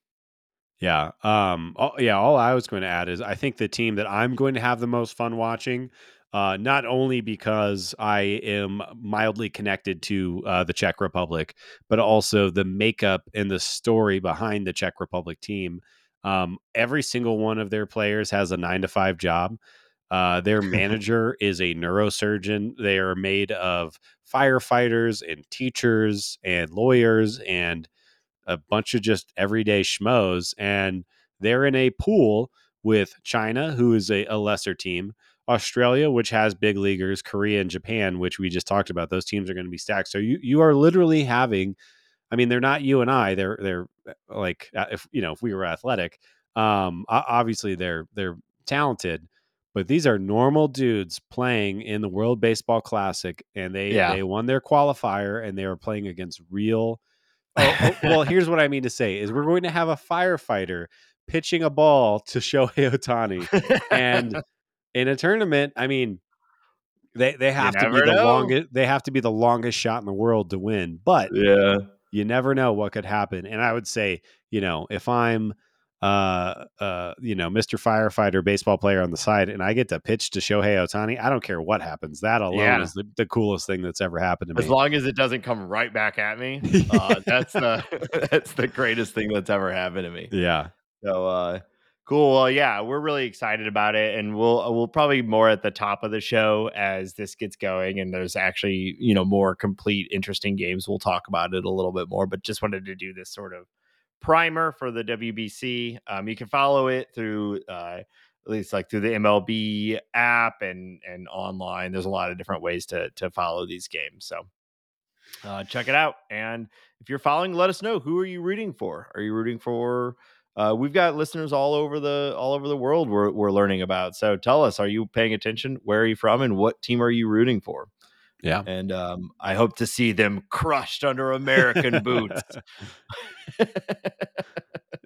Yeah. Um. all- yeah. All I was going to add is I think the team that I'm going to have the most fun watching, uh, not only because I am mildly connected to uh, the Czech Republic, but also the makeup and the story behind the Czech Republic team. Um, every single one of their players has a nine to five job. Uh, their manager is a neurosurgeon. They are made of firefighters and teachers and lawyers and a bunch of just everyday schmoes, and they're in a pool with China, who is a, a lesser team, Australia, which has big leaguers, Korea and Japan, which we just talked about. Those teams are going to be stacked. So you you are literally having, I mean, they're not you and I. They're they're like uh, if you know if we were athletic, um, obviously they're they're talented. But these are normal dudes playing in the World Baseball Classic, and they Yeah. they won their qualifier, and they are playing against real Oh, oh, well, here's what I mean to say: is we're going to have a firefighter pitching a ball to Shohei Ohtani, and in a tournament, I mean, they they have to be the know. longest. They have to be the longest shot in the world to win, but yeah, you never know what could happen. And I would say, you know, if I'm, uh, uh, you know, Mr. Firefighter baseball player on the side, and I get to pitch to Shohei Ohtani, I don't care what happens. That alone Yeah. is the, the coolest thing that's ever happened to me. as long as it doesn't come right back at me, uh, that's the that's the greatest thing that's ever happened to me. yeah. So uh cool. Well, yeah, we're really excited about it and we'll uh, we'll probably more at the top of the show as this gets going and there's actually, you know, more complete interesting games. We'll talk about it a little bit more, but just wanted to do this sort of primer for the WBC. Um you can follow it through uh at least like through the MLB app and and online. There's a lot of different ways to to follow these games. So uh, check it out. And if you're following, let us know who are you rooting for. Are you rooting for? Uh, we've got listeners all over the all over the world. We're we're learning about. So tell us, are you paying attention? Where are you from? And what team are you rooting for? Yeah. And um, I hope to see them crushed under American boots.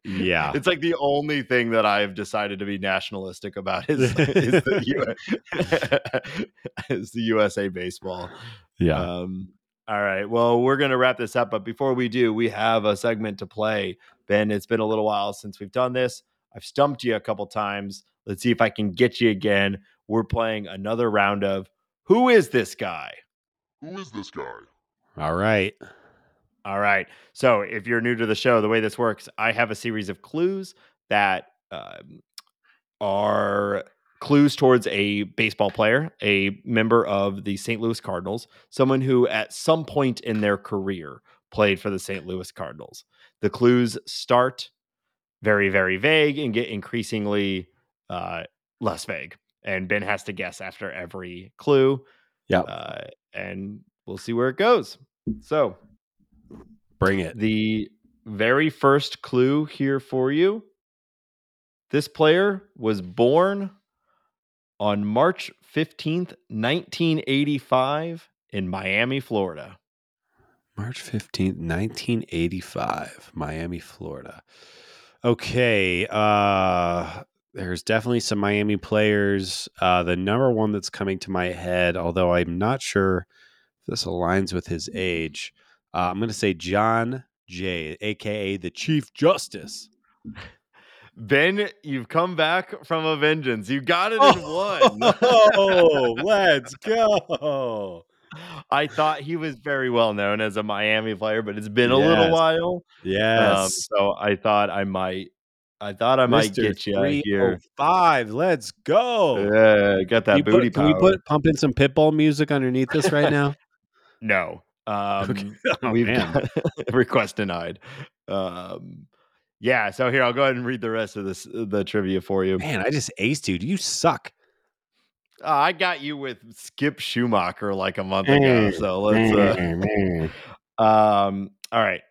Yeah. It's like the only thing that I've decided to be nationalistic about is, is, the, U- is the USA baseball. Yeah. Um, all right. Well, we're going to wrap this up. But before we do, we have a segment to play. Ben, it's been a little while since we've done this. I've stumped you a couple times. Let's see if I can get you again. We're playing another round of Who is this guy? Who is this guy? All right. All right. So if you're new to the show, the way this works, I have a series of clues that um, are clues towards a baseball player, a member of the St. Louis Cardinals, someone who at some point in their career played for the St. Louis Cardinals. The clues start very, very vague and get increasingly uh, less vague. And Ben has to guess after every clue. Yeah. Uh, and we'll see where it goes. So Bring it. the very first clue here for you. This player was born on March 15th, 1985, in Miami, Florida. March 15th, 1985, Miami, Florida. Okay. Uh, there's definitely some Miami players. Uh, the number one that's coming to my head, although I'm not sure if this aligns with his age, uh, I'm going to say Jon Jay, aka the Chief Justice. Ben, you've come back from a vengeance. You got it in one. Oh, let's go. I thought he was very well known as a Miami player, but it's been a little Yes. while. Um, Yes. so I thought I might, I thought I might Mr. get you here. 305. Let's go. Yeah, got that Can we put- booty can we put pump in some pitbull music underneath this right now? no, um, Oh, we've man. got request denied. Um, yeah, so here I'll go ahead and read the rest of this the trivia for you. Man, I just aced you. You suck. Uh, I got you with Skip Schumaker like a month ago, so let's. Uh. Um, all right.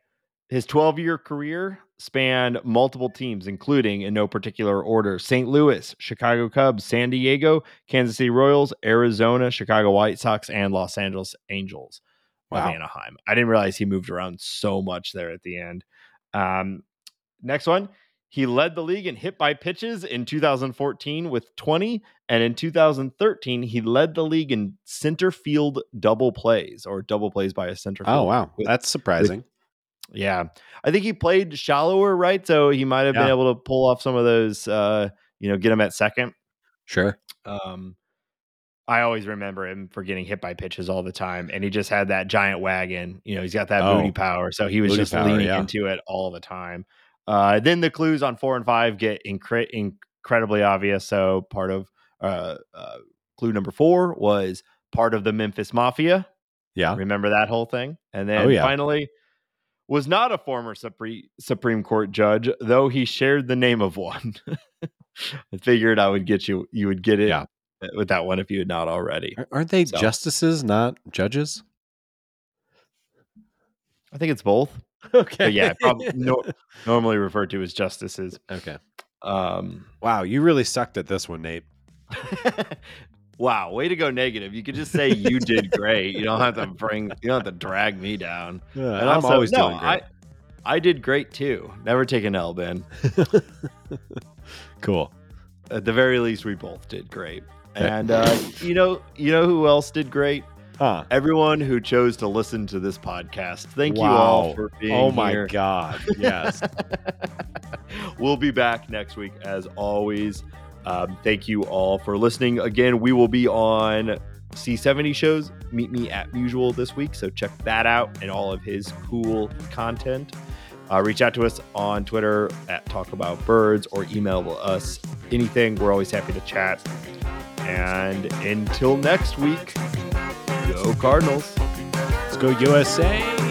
His 12 year career spanned multiple teams, including, in no particular order, St. Louis, Chicago Cubs, San Diego, Kansas City Royals, Arizona, Chicago White Sox, and Los Angeles Angels of Anaheim. I didn't realize he moved around so much there at the end. Um, next one. He led the league in hit by pitches in 2014 with 20. And in 2013, he led the league in center field double plays or double plays by a center field. Oh wow, with- that's surprising. yeah. I think he played shallower, right? So he might have been able to pull off some of those, uh, you know, get him at second. Sure. Um, I always remember him for getting hit by pitches all the time, and he just had that giant wagon. You know, he's got that Oh. booty power, so he was just power, leaning yeah. into it all the time. Uh, then the clues on four and five get incre- incredibly obvious. So part of uh, uh, clue number four was part of the Memphis Mafia. Yeah. Remember that whole thing? And then Oh, yeah. finally, was not a former Supreme Supreme Court judge, though he shared the name of one. I figured I would get you. You would get it Yeah. with that one if you had not already. Aren't they So- justices, not judges? I think it's both. Okay. But yeah, prob- no, normally referred to as justices. okay. Um, Wow, you really sucked at this one, Nate. wow, way to go negative. You could just say you did great. You don't have to bring. You don't have to drag me down. Yeah, And I'm also- always no, doing great. I, I did great too. Never take an L, Ben. cool. At the very least, we both did great. And uh, you know, you know who else did great? Huh. Everyone who chose to listen to this podcast. Thank you all for being Oh my here. god. Yes. we'll be back next week as always. Um, thank you all for listening. Again, we will be on C70 shows. Meet me at Musial this week. So check that out and all of his cool content. Uh, reach out to us on Twitter at Talk About Birds or email us anything. We're always happy to chat. And until next week, go Cardinals. Let's go USA.